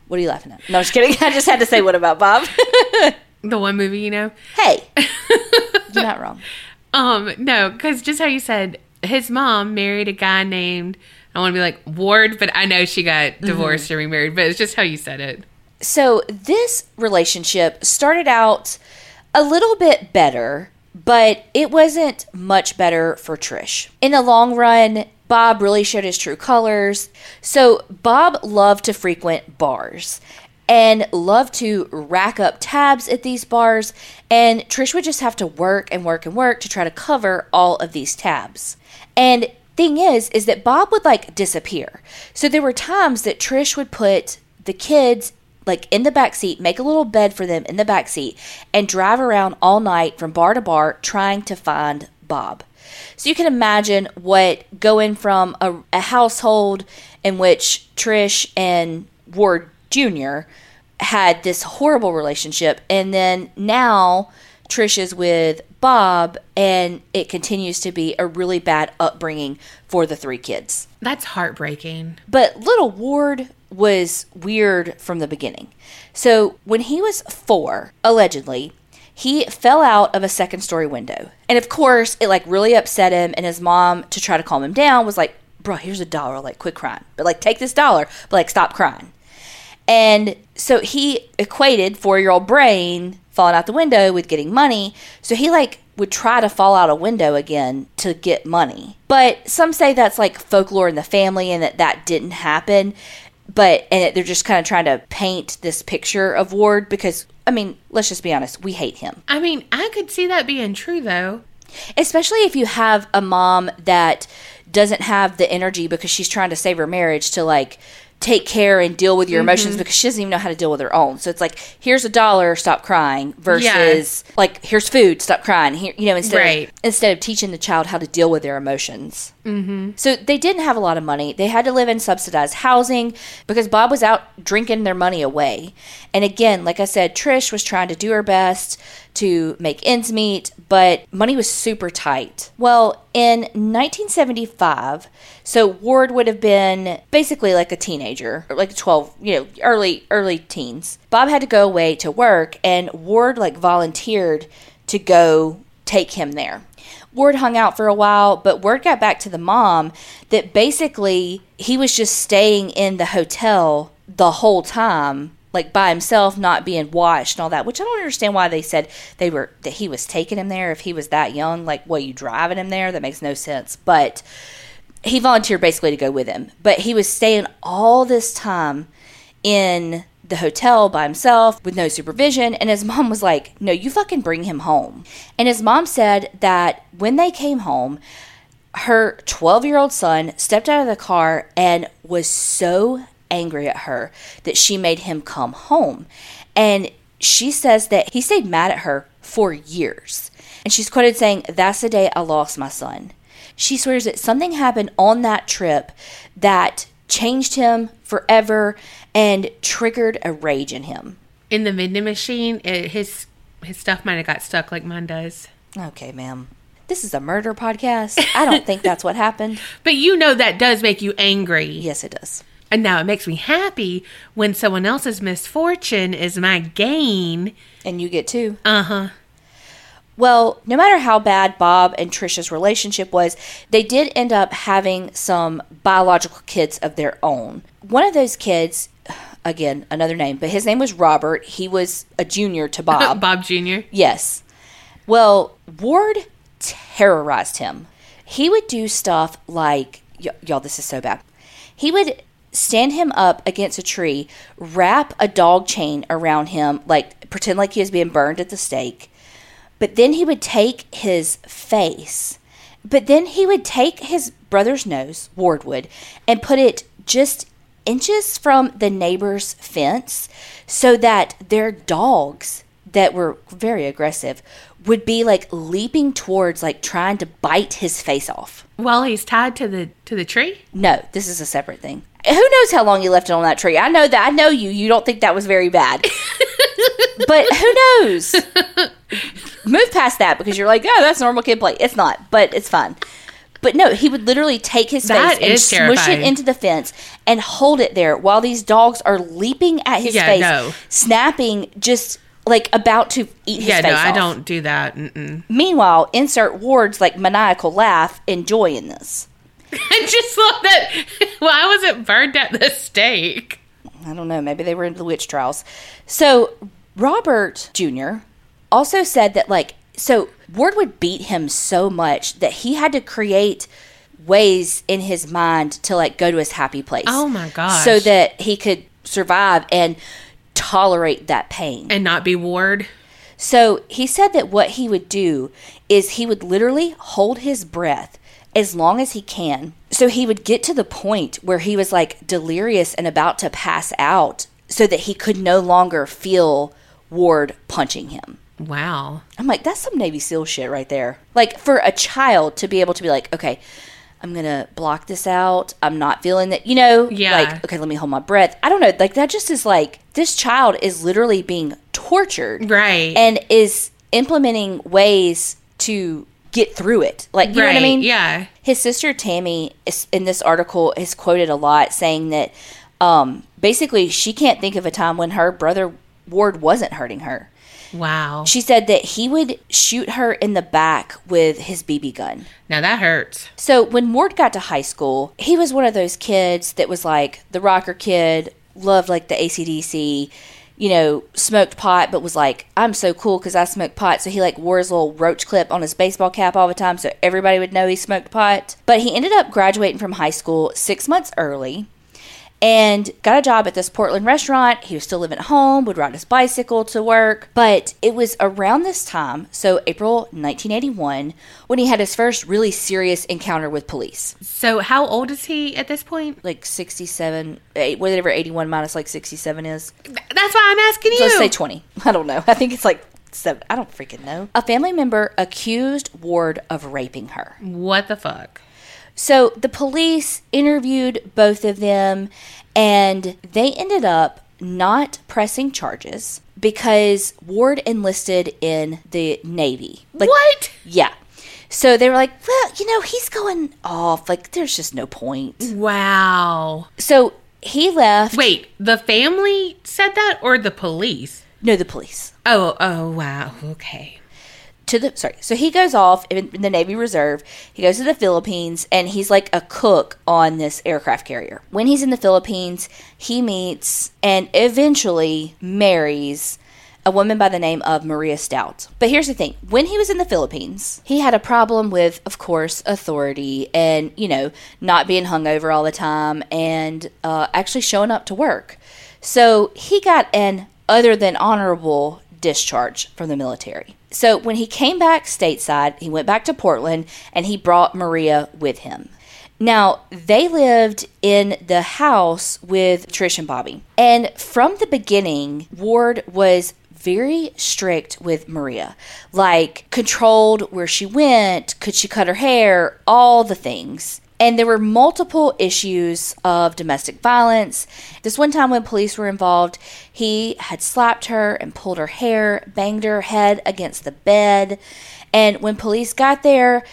What are you laughing at? No, I'm just kidding. I just had to say, what about Bob? The one movie, you know? hey, you're not wrong. Um, no, because just how you said, his mom married a guy named, I want to be like Ward, but I know she got divorced or remarried, but it's just how you said it. So this relationship started out a little bit better, but it wasn't much better for Trish. In the long run, Bob really showed his true colors. So Bob loved to frequent bars and loved to rack up tabs at these bars, and Trish would just have to work and work and work to try to cover all of these tabs. And thing is is that Bob would like disappear. So there were times that Trish would put the kids like in the back seat, make a little bed for them in the back seat and drive around all night from bar to bar trying to find Bob. So you can imagine what going from a, a household in which Trish and Ward Jr. had this horrible relationship, and then now Trish is with Bob, and it continues to be a really bad upbringing for the three kids. That's heartbreaking. But little Ward was weird from the beginning. So when he was four, allegedly, he fell out of a second story window. And of course, it like really upset him. And his mom, to try to calm him down, was like, Bro, here's a dollar. Like, quit crying. But like, take this dollar, but like, stop crying. And so he equated four year old brain falling out the window with getting money. So he like would try to fall out a window again to get money. But some say that's like folklore in the family and that that didn't happen. But and they're just kind of trying to paint this picture of Ward because I mean, let's just be honest, we hate him. I mean, I could see that being true though. Especially if you have a mom that doesn't have the energy because she's trying to save her marriage to like take care and deal with your emotions mm-hmm. because she doesn't even know how to deal with her own. So it's like, here's a dollar, stop crying, versus like, here's food, stop crying. Here, you know, instead Right. of, instead of teaching the child how to deal with their emotions. Mm-hmm. So they didn't have a lot of money. They had to live in subsidized housing because Bob was out drinking their money away. And again, like I said, Trish was trying to do her best to make ends meet, but money was super tight. Well, in 1975, so Ward would have been basically like a teenager. like 12, you know, early early teens. Bob had to go away to work and Ward like volunteered to go take him there. Ward hung out for a while, but word got back to the mom that basically he was just staying in the hotel the whole time, like by himself, not being watched and all that. Which I don't understand why they said they were that he was taking him there if he was that young. Like, what you driving him there? That makes no sense. But he volunteered basically to go with him, but he was staying all this time in the hotel by himself with no supervision. And his mom was like, No, you fucking bring him home. And his mom said that when they came home, her 12 year old son stepped out of the car and was so angry at her that she made him come home. And she says that he stayed mad at her for years. And she's quoted saying, That's the day I lost my son. She swears that something happened on that trip that changed him forever and triggered a rage in him. In the vending machine, it, his his stuff might have got stuck like mine does. Okay, ma'am. This is a murder podcast. I don't think that's what happened. But you know that does make you angry. Yes, it does. And now it makes me happy when someone else's misfortune is my gain. And you get two. Uh huh. Well, no matter how bad Bob and Trisha's relationship was, they did end up having some biological kids of their own. One of those kids, again, another name, but his name was Robert. He was a junior to Bob. Bob Jr. Yes. Well, Ward terrorized him. He would do stuff like, y- y'all, this is so bad. He would stand him up against a tree, wrap a dog chain around him, like pretend like he was being burned at the stake. But then he would take his face, but then he would take his brother's nose, Ward would, and put it just inches from the neighbor's fence so that their dogs that were very aggressive would be like leaping towards like trying to bite his face off. While he's tied to the to the tree. No, this is a separate thing. Who knows how long he left it on that tree? I know that I know you. You don't think that was very bad. but who knows? Move past that because you're like, oh, that's normal kid play. It's not, but it's fine. But no, he would literally take his That face and smush terrifying. it into the fence and hold it there while these dogs are leaping at his Yeah, face, no. snapping, just like about to eat his Yeah, face no, I don't do that. Mm-mm. Meanwhile, insert Ward's like maniacal laugh, enjoying this. I just love that. Why was it burned at the stake? I don't know. Maybe they were into the witch trials. So Robert Jr. also said that like so Ward would beat him so much that he had to create ways in his mind to like go to his happy place. Oh my gosh. So that he could survive and tolerate that pain. And not be Ward. So he said that what he would do is he would literally hold his breath as long as he can. So he would get to the point where he was like delirious and about to pass out so that he could no longer feel Ward punching him. Wow. I'm like, that's some Navy SEAL shit right there. Like for a child to be able to be like, okay, I'm gonna block this out. I'm not feeling that, you know. Yeah. Like, okay, let me hold my breath. I don't know. Like that just is like this child is literally being tortured, Right. And is implementing ways to get through it. Like, you know what I mean? yeah. His sister Tammy is, in this article is quoted a lot saying that um, basically she can't think of a time when her brother Ward wasn't hurting her. Wow. She said that he would shoot her in the back with his BB gun. Now that hurts. So when Ward got to high school, he was one of those kids that was like the rocker kid, loved like the ACDC, you know, smoked pot, but was like, I'm so cool because I smoke pot. So he like wore his little roach clip on his baseball cap all the time so everybody would know he smoked pot. But he ended up graduating from high school six months early and got a job at this Portland restaurant. He was still living at home, would ride his bicycle to work. But it was around this time, so April 1981, when he had his first really serious encounter with police. So how old is he at this point? Like 67, eh, whatever 81 minus like 67 is. That's why I'm asking you. Let's say 20. I don't know. I think it's like seven. I don't freaking know. A family member accused Ward of raping her. what the fuck? So the police interviewed both of them and they ended up not pressing charges because Ward enlisted in the Navy. Like, what? Yeah. So they were like, well, you know, he's going off. Like, there's just no point. Wow. So he left. Wait, the family said that or the police? No, the police. Oh, oh, wow. Okay. To the sorry so he goes off in, in the navy reserve he goes to the philippines and he's like a cook on this aircraft carrier. When he's in the philippines he meets and eventually marries a woman by the name of maria stout. But here's the thing when he was in the philippines he had a problem with of course authority and you know not being hungover all the time and uh, actually showing up to work. So he got an other than honorable discharge from the military. So when he came back stateside, he went back to Portland and he brought Maria with him. Now, they lived in the house with Trish and Bobby. And from the beginning, Ward was very strict with Maria. Like, controlled where she went, could she cut her hair, all the things. And there were multiple issues of domestic violence. This one time when police were involved, he had slapped her and pulled her hair, banged her head against the bed. And when police got there,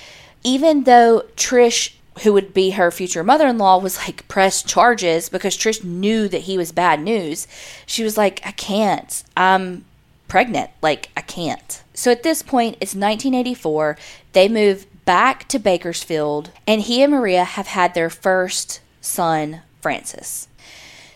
even though Trish, who would be her future mother in law, was like pressed charges because Trish knew that he was bad news, she was like, I can't. I'm pregnant. Like, I can't. So at this point, it's 1984. They move back to Bakersfield, and he and Maria have had their first son, Francis.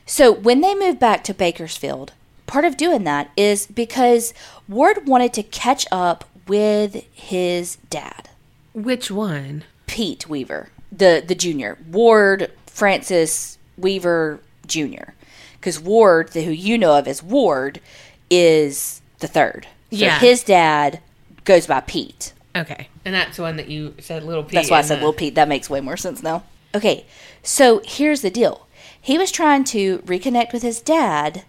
So when they moved back to Bakersfield, part of doing that is because Ward wanted to catch up with his dad, Which one? Pete Weaver, the the junior. Ward Francis Weaver Jr. Because Ward, the, who you know of as Ward, is the third. So Yeah. his dad goes by Pete. Okay. And that's the one that you said little Pete. That's why I said the- Lil Pete. That makes way more sense now. Okay, so here's the deal. He was trying to reconnect with his dad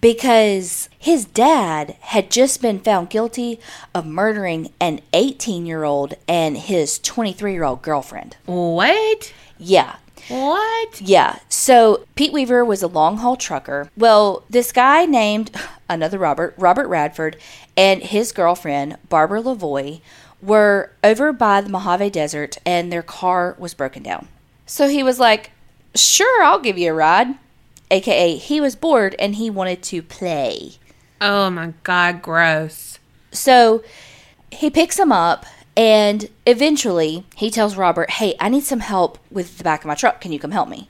because his dad had just been found guilty of murdering an 18 year old and his 23 year old girlfriend. What? Yeah. What? Yeah. So Pete Weaver was a long haul trucker. Well, this guy named another Robert, Robert Radford, and his girlfriend, Barbara Levoy, were over by the Mojave Desert and their car was broken down. So he was like, Sure, I'll give you a ride. AKA, he was bored and he wanted to play. Oh my god, gross. So he picks him up and eventually he tells Robert, Hey, I need some help with the back of my truck. Can you come help me?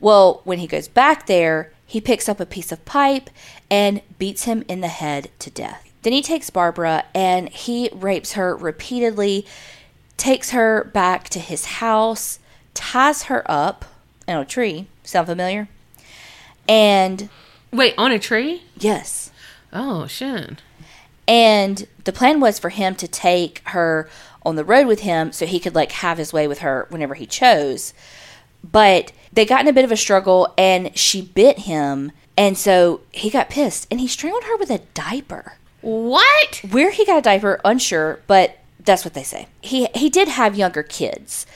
Well, when he goes back there, he picks up a piece of pipe and beats him in the head to death. Then he takes Barbara and he rapes her repeatedly, takes her back to his house, ties her up in a tree. Sound familiar? And Wait, on a tree? yes, Oh, shit. And the plan was for him to take her on the road with him so he could like have his way with her whenever he chose. But they got in a bit of a struggle and she bit him and so he got pissed and he strangled her with a diaper. What? Where he got a diaper, unsure, but that's what they say. He he did have younger kids.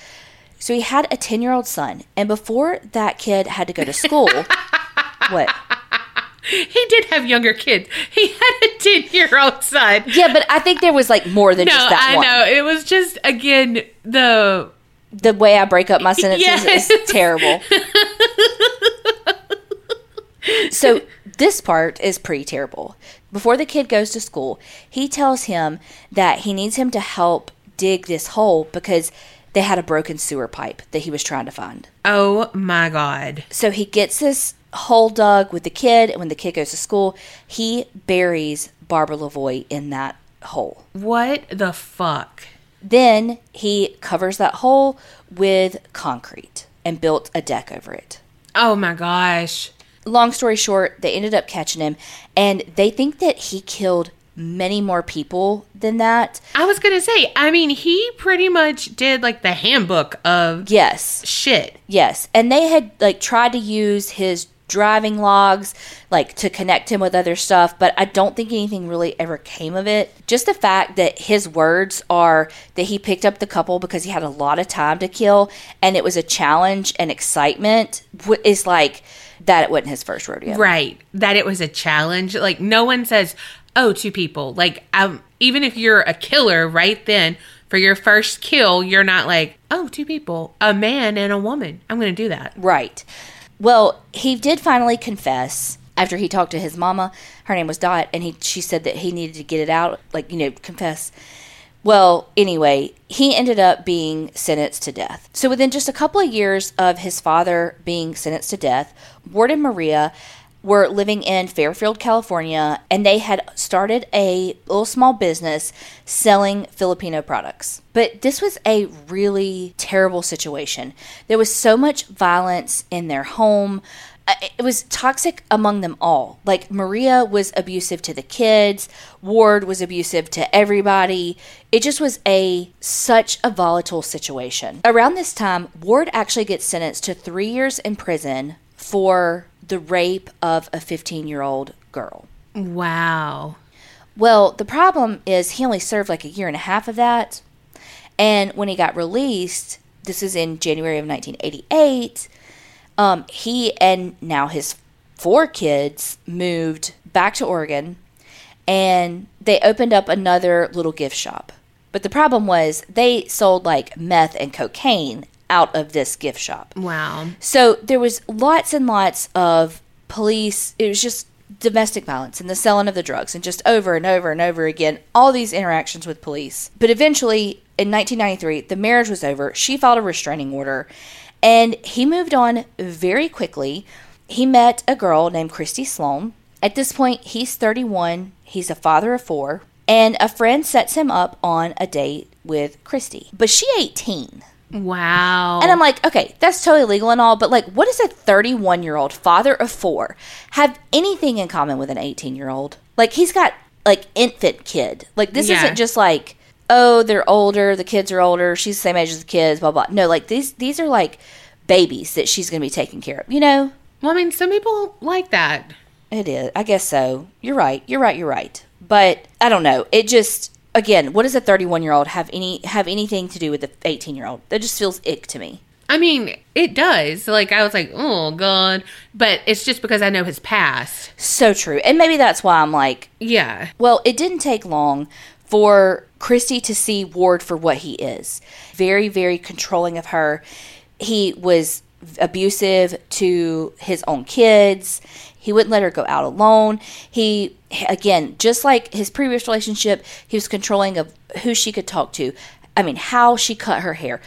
So he had a 10-year-old son and before that kid had to go to school. what? He did have younger kids. He had a 10 year old son. Yeah, but I think there was like more than No, just that I one. know. It was just, again, the. the way I break up my sentences Yes. is terrible. so this part is pretty terrible. Before the kid goes to school, he tells him that he needs him to help dig this hole because they had a broken sewer pipe that he was trying to find. Oh my God. So he gets this hole dug with the kid, and when the kid goes to school, he buries Barbara Levoy in that hole. What the fuck? Then he covers that hole with concrete and built a deck over it. Oh my gosh. Long story short, they ended up catching him, and they think that he killed many more people than that. I was going to say, I mean, he pretty much did like the handbook of Yes, shit. yes. And they had like tried to use his driving logs like to connect him with other stuff, but I don't think anything really ever came of it. Just the fact that his words are that he picked up the couple because he had a lot of time to kill and it was a challenge and excitement is like that it wasn't his first rodeo. Right. That it was a challenge. Like, no one says, oh, two people. Like, um, even if you're a killer right then, for your first kill, you're not like, oh, two people, a man and a woman. I'm going to do that. Right. Well, he did finally confess after he talked to his mama. Her name was Dot, and he she said that he needed to get it out, like you know, confess. Well, anyway, he ended up being sentenced to death. So within just a couple of years of his father being sentenced to death, Ward and Maria were living in Fairfield, California, and they had started a little small business selling Filipino products. But this was a really terrible situation. There was so much violence in their home. Uh, It was toxic among them all. Like Maria was abusive to the kids, Ward was abusive to everybody. It just was a such a volatile situation. Around this time, Ward actually gets sentenced to 3 years in prison for the rape of a 15 year old girl. Wow. Well, the problem is he only served like a year and a half of that. And when he got released, this is in January of 1988, um, he and now his four kids moved back to Oregon and they opened up another little gift shop. But the problem was they sold like meth and cocaine out of this gift shop. Wow. So there was lots and lots of police. It was just domestic violence and the selling of the drugs, and just over and over and over again, all these interactions with police. But eventually, in 1993, the marriage was over. She filed a restraining order, and he moved on very quickly. He met a girl named Christy Sloan. At this point, he's 31. He's a father of four, and a friend sets him up on a date with Christy. But she 18. Wow. And I'm like, okay, that's totally legal and all, but like, what does a 31 year old father of four have anything in common with an 18 year old? Like, he's got like infant kid. Like, this Yeah. isn't just like, oh, they're older, the kids are older, she's the same age as the kids, blah blah. No, like these these are like babies that she's gonna be taking care of. You know, well, I mean, some people like that. it is. I guess so. You're right. You're right. You're right. But I don't know. It just again, what does a 31 year old have any have anything to do with the 18 year old? That just feels ick to me. I mean, it does. Like, I was like, oh, God. But it's just because I know his past. So true. And maybe that's why I'm like, Yeah. Well, it didn't take long for Christy to see Ward for what he is very, very controlling of her. He was abusive to his own kids. He wouldn't let her go out alone. He, again, just like his previous relationship, he was controlling of who she could talk to. I mean, how she cut her hair,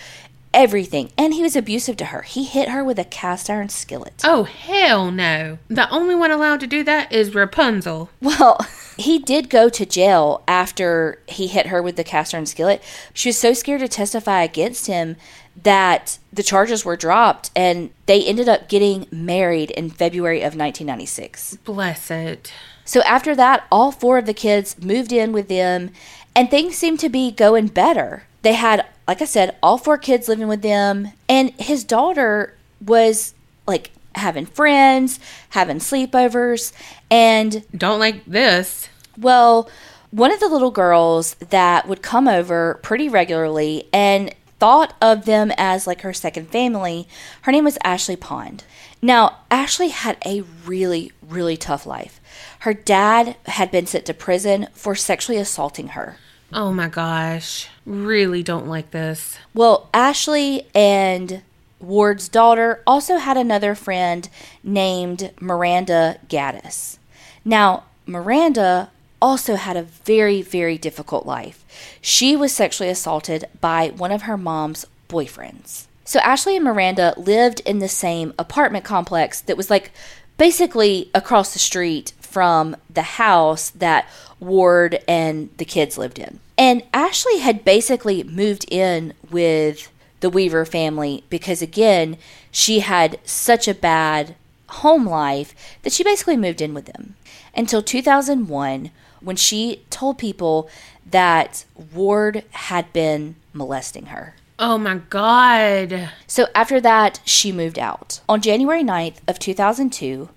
everything. And he was abusive to her. He hit her with a cast iron skillet. Oh, hell no. The only one allowed to do that is Rapunzel. Well, he did go to jail after he hit her with the cast iron skillet. She was so scared to testify against him that the charges were dropped and they ended up getting married in February of 1996. Bless it. So after that, all four of the kids moved in with them and things seemed to be going better. They had, like I said, all four kids living with them and his daughter was like having friends, having sleepovers, and Don't like this. well, one of the little girls that would come over pretty regularly and thought of them as like her second family, her name was Ashley Pond. Now, Ashley had a really, really tough life. Her dad had been sent to prison for sexually assaulting her. Oh my gosh. Really don't like this. Well, Ashley and Ward's daughter also had another friend named Miranda Gaddis. Now, Miranda also had a very, very difficult life. She was sexually assaulted by one of her mom's boyfriends. So, Ashley and Miranda lived in the same apartment complex that was like basically across the street from the house that Ward and the kids lived in. And Ashley had basically moved in with the Weaver family because, again, she had such a bad home life that she basically moved in with them until 2001 when she told people that Ward had been molesting her. Oh my god. So after that, she moved out. On January 9th of 2002,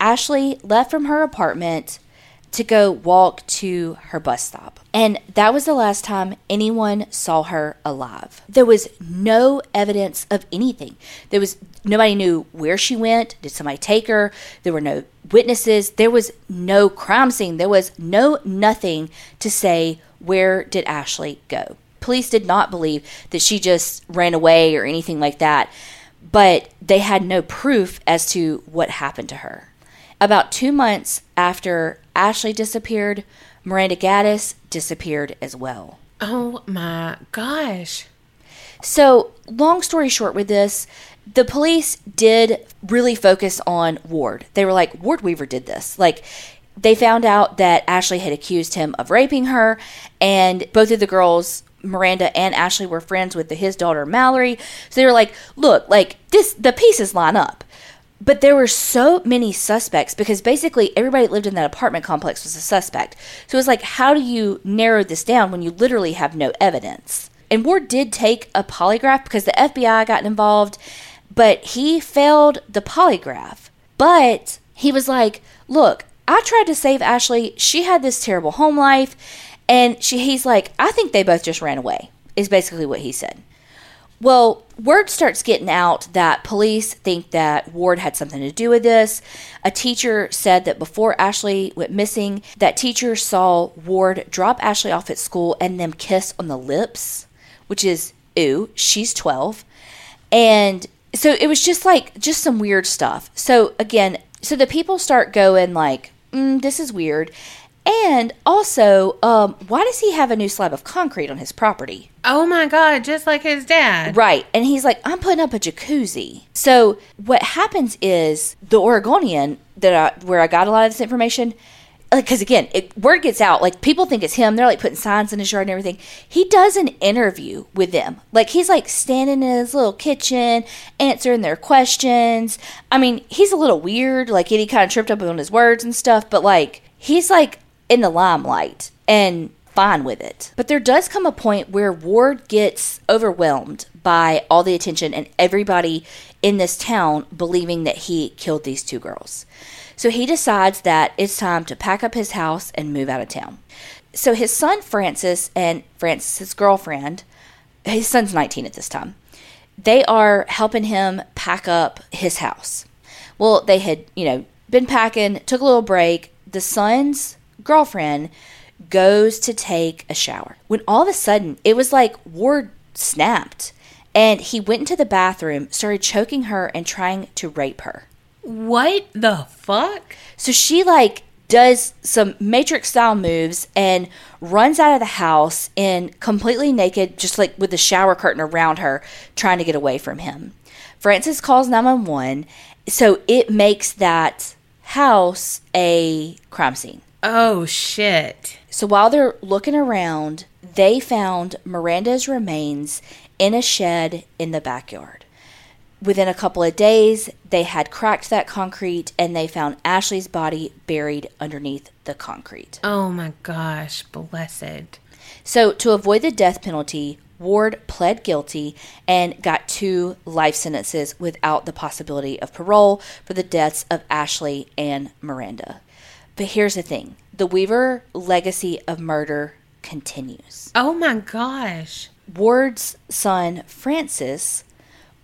Ashley left from her apartment to go walk to her bus stop. And that was the last time anyone saw her alive. There was no evidence of anything. There was nobody knew where she went. Did somebody take her? There were no witnesses. There was no crime scene. There was no nothing to say where did Ashley go. Police did not believe that she just ran away or anything like that. but they had no proof as to what happened to her. About two months after Ashley disappeared, Miranda Gaddis disappeared as well. Oh my gosh. So, long story short, with this, the police did really focus on Ward. They were like, Ward Weaver did this. Like, they found out that Ashley had accused him of raping her, and both of the girls, Miranda and Ashley, were friends with the, his daughter Mallory. So they were like, look, like this, the pieces line up. But there were so many suspects because basically everybody that lived in that apartment complex was a suspect. So it was like, how do you narrow this down when you literally have no evidence? And Ward did take a polygraph because the FBI got involved, but he failed the polygraph. But he was like, look, I tried to save Ashley. She had this terrible home life. And she, he's like, I think they both just ran away, is basically what he said. Well, word starts getting out that police think that Ward had something to do with this. A teacher said that before Ashley went missing, that teacher saw Ward drop Ashley off at school and them kiss on the lips, which is ew, she's 12. And so it was just like just some weird stuff. So again, so the people start going like, mm, this is weird. And also, um, why does he have a new slab of concrete on his property? Oh my god, just like his dad. Right. And he's like, I'm putting up a jacuzzi. So what happens is the Oregonian that I, where I got a lot of this information, because again, it, word gets out. Like people think it's him. They're like putting signs in his yard and everything. He does an interview with them. Like he's like standing in his little kitchen, answering their questions. I mean, he's a little weird. Like he kind of tripped up on his words and stuff. But like he's like in the limelight and fine with it. But there does come a point where Ward gets overwhelmed by all the attention and everybody in this town believing that he killed these two girls. So he decides that it's time to pack up his house and move out of town. So his son Francis and Francis's girlfriend, his son's 19 at this time, they are helping him pack up his house. Well, they had, you know, been packing, took a little break. The son's girlfriend goes to take a shower. When all of a sudden, it was like Ward snapped and he went into the bathroom, started choking her and trying to rape her. What the fuck? So she like does some matrix style moves and runs out of the house in completely naked, just like with the shower curtain around her, trying to get away from him. Francis calls 911, so it makes that house a crime scene. Oh shit. So while they're looking around, they found Miranda's remains in a shed in the backyard. Within a couple of days, they had cracked that concrete and they found Ashley's body buried underneath the concrete. Oh my gosh, blessed. So, to avoid the death penalty, Ward pled guilty and got two life sentences without the possibility of parole for the deaths of Ashley and Miranda. But here's the thing the Weaver legacy of murder continues. Oh my gosh. Ward's son, Francis,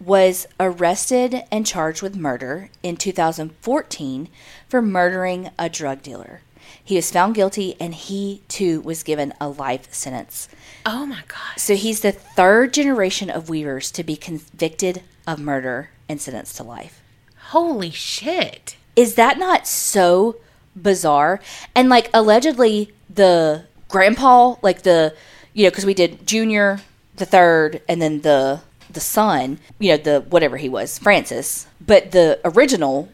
was arrested and charged with murder in 2014 for murdering a drug dealer. He was found guilty and he too was given a life sentence. Oh my gosh. So he's the third generation of Weavers to be convicted of murder and sentenced to life. Holy shit. Is that not so bizarre? And like allegedly the grandpa, like the you know, because we did Junior, the third, and then the the son, you know, the whatever he was, Francis. But the original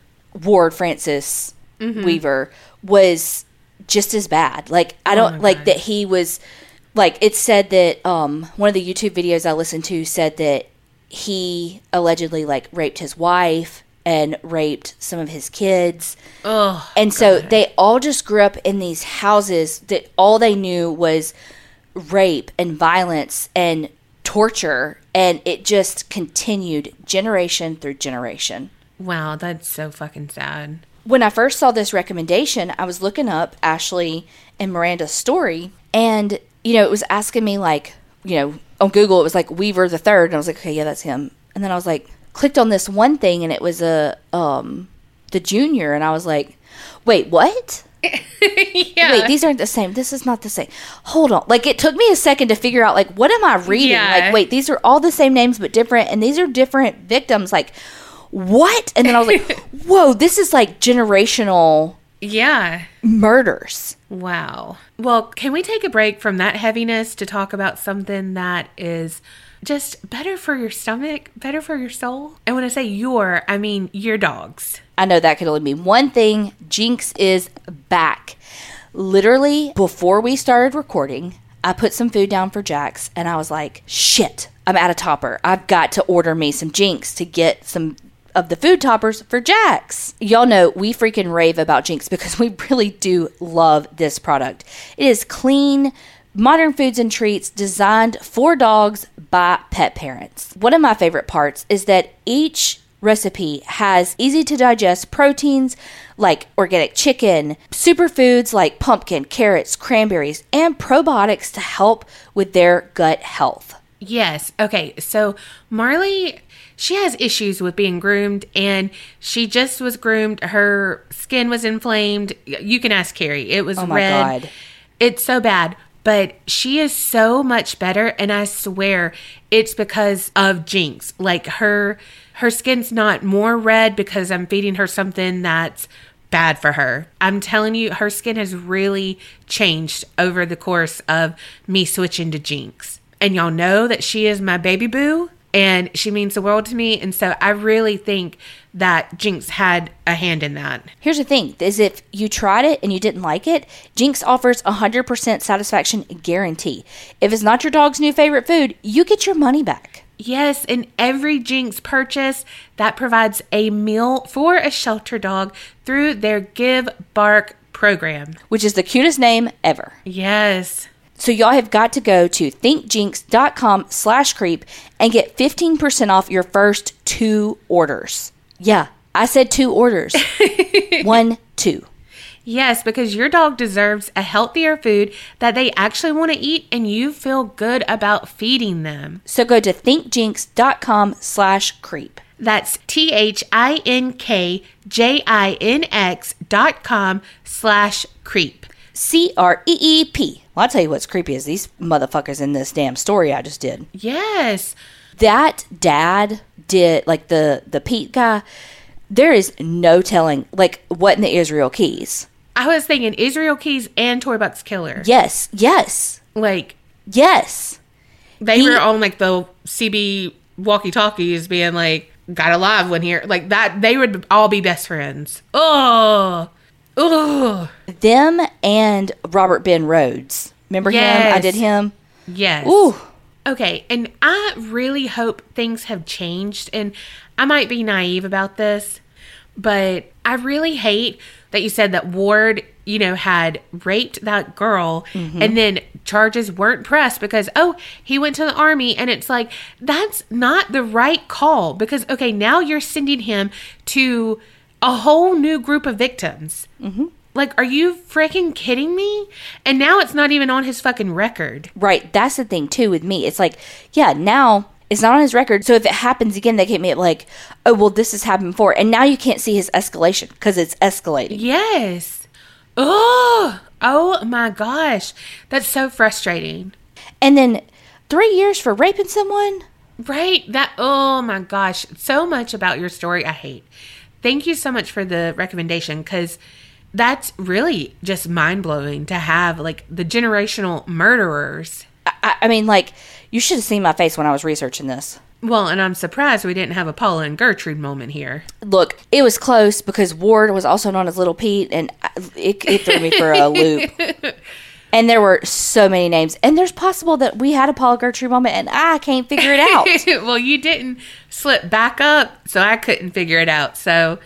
Ward Francis Weaver was just as bad. Like I Oh don't my like God. that he was like it said that um one of the YouTube videos I listened to said that he allegedly like raped his wife and raped some of his kids. Oh. And so they all just grew up in these houses that all they knew was rape and violence and torture and it just continued generation through generation. Wow, that's so fucking sad. When I first saw this recommendation, I was looking up Ashley and Miranda's story and you know, it was asking me like, you know, on Google it was like Weaver the third and I was like, okay, yeah, that's him. And then I was like clicked on this one thing and it was a um the junior and I was like, "Wait, what?" yeah. Wait, these aren't the same. This is not the same. Hold on. Like it took me a second to figure out like what am I reading? Yeah. Like wait, these are all the same names but different and these are different victims. Like what? And then I was like, "Whoa, this is like generational yeah. murders." Wow. Well, can we take a break from that heaviness to talk about something that is just better for your stomach, better for your soul? And when I say your, I mean your dogs. I know that could only mean one thing. Jinx is back. Literally, before we started recording, I put some food down for Jax and I was like, shit, I'm out of topper. I've got to order me some Jinx to get some of the food toppers for Jax. Y'all know we freaking rave about Jinx because we really do love this product. It is clean, modern foods and treats designed for dogs by pet parents. One of my favorite parts is that each recipe has easy to digest proteins like organic chicken, superfoods like pumpkin, carrots, cranberries, and probiotics to help with their gut health. Yes. Okay. So Marley, she has issues with being groomed, and she just was groomed. Her skin was inflamed. You can ask Carrie. It was Oh my red. God. It's so bad. But she is so much better, and I swear it's because of Jinx. Like her, her skin's not more red because I'm feeding her something that's bad for her. I'm telling you, her skin has really changed over the course of me switching to Jinx. And y'all know that she is my baby boo and she means the world to me. And so I really think that Jinx had a hand in that. Here's the thing is if you tried it and you didn't like it, Jinx offers a 100% satisfaction guarantee. If it's not your dog's new favorite food, you get your money back. Yes, and every Jinx purchase that provides a meal for a shelter dog through their Give Bark program. Which is the cutest name ever. Yes. So y'all have got to go to thinkjinx.com slash creep and get 15% off your first two orders. Yeah, I said two orders. One, two. Yes, because your dog deserves a healthier food that they actually want to eat and you feel good about feeding them. So go to thinkjinx.com slash creep. That's T H I N K J I N X dot com slash creep. C R E E P. Well, I'll tell you what's creepy is these motherfuckers in this damn story I just did. Yes. That dad did like the the Pete guy. There is no telling like what in the Israel keys. I was thinking Israel Keys and Toy Box Killer. Yes, yes, Like yes. they He- were on like the CB walkie talkies being like, got a live one here. Like that, they would all be best friends. Oh, oh, Them and Robert Ben Rhodes. Remember him? I did him. yes. Ooh. Okay, and I really hope things have changed. And I might be naive about this, but I really hate that you said that Ward, you know, had raped that girl mm-hmm. and then charges weren't pressed because, oh, he went to the army. And it's like, that's not the right call because, okay, now you're sending him to a whole new group of victims. Mm-hmm. Like, are you freaking kidding me? And now it's not even on his fucking record. Right. That's the thing too with me. It's like, yeah, now it's not on his record. So if it happens again, they can't me like, oh well, this has happened before, and now you can't see his escalation because it's escalating. Yes. Oh, oh my gosh. That's so frustrating. And then three years for raping someone. Right? That, oh my gosh. So much about your story I hate. Thank you so much for the recommendation because that's really just mind blowing to have like the generational murderers. I, I mean, like you should have seen my face when I was researching this. Well, and I'm surprised we didn't have a Paula and Gertrude moment here. Look, it was close because Ward was also known as Little Pete, and it, it threw me for a loop. And there were so many names, and there's possible that we had a Paul Gertrude moment, and I can't figure it out. well, you didn't slip back up, so I couldn't figure it out. So,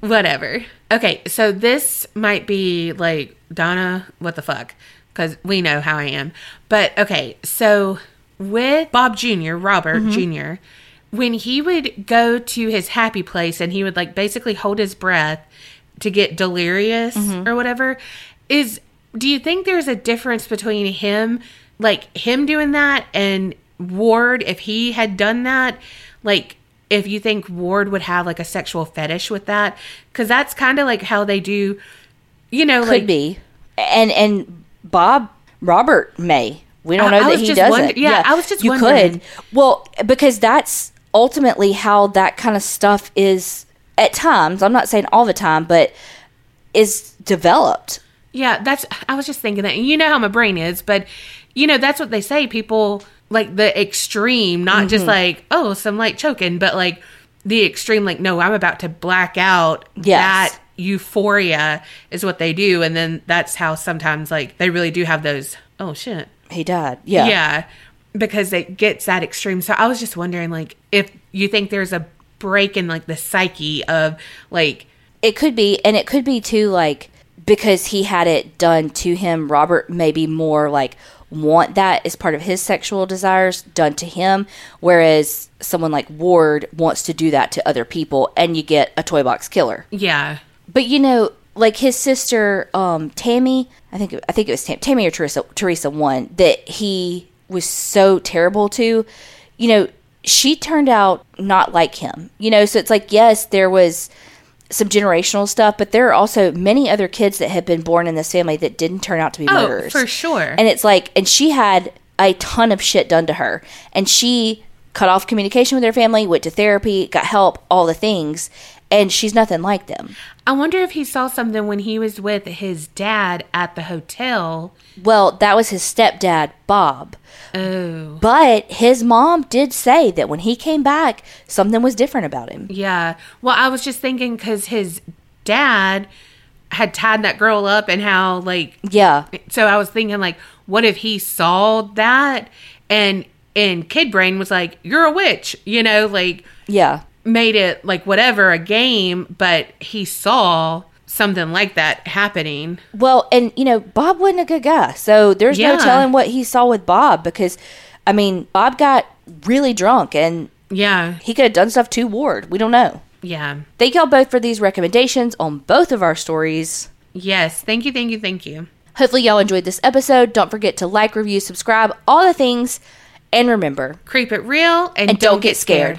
whatever. Okay, so this might be like, Donna, what the fuck? Because we know how I am. But okay, so with Bob Jr., Robert mm-hmm. Jr., when he would go to his happy place and he would like basically hold his breath to get delirious mm-hmm. or whatever, is do you think there's a difference between him, like him doing that, and Ward if he had done that? Like, if you think Ward would have like a sexual fetish with that, because that's kind of like how they do you know, Could like be. And and Bob Robert may. We don't I- know I that he doesn't. wonder- yeah, I was just you wondering. could. Well, because that's ultimately how that kind of stuff is at times. I'm not saying all the time, but is developed. Yeah, that's. I was just thinking that. And you know how my brain is, but you know that's what they say. People like the extreme, not Mm-hmm. just like oh some light choking, but like the extreme. Like no, I'm about to black out. Yes. That euphoria is what they do, and then that's how sometimes like they really do have those. Oh shit. He died. Yeah. Yeah, because it gets that extreme. So I was just wondering, like, if you think there's a break in like the psyche of like It could be, and it could be too, like because he had it done to him. Robert maybe more like want that as part of his sexual desires done to him, whereas someone like Ward wants to do that to other people, and you get a toy box killer. yeah, But you know, like his sister, um, Tammy, I think I think it was Tam, Tammy or Teresa, Teresa one that he was so terrible to. You know, she turned out not like him. You know, so it's like yes, there was some generational stuff, but there are also many other kids that have been born in this family that didn't turn out to be oh murderers. for sure. And it's like, and she had a ton of shit done to her. And she cut off communication with her family, went to therapy, got help, all the things. And she's nothing like them. I wonder if he saw something when he was with his dad at the hotel. Well, that was his stepdad, Bob. Oh, But his mom did say that when he came back, something was different about him. yeah. Well, I was just thinking because his dad had tied that girl up and how, like, Yeah. so I was thinking, like, what if he saw that and and kid brain was like, you're a witch, you know, like, Yeah. Made it like whatever a game, but he saw something like that happening. Well, and you know, Bob wasn't a good guy. So there's Yeah. no telling what he saw with Bob because, I mean, Bob got really drunk and Yeah, he could have done stuff to Ward. We don't know. yeah. Thank y'all both for these recommendations on both of our stories. Yes. Thank you, thank you, thank you. Hopefully, y'all enjoyed this episode. Don't forget to like, review, subscribe, all the things. And remember, Creep it real and, And don't get scared.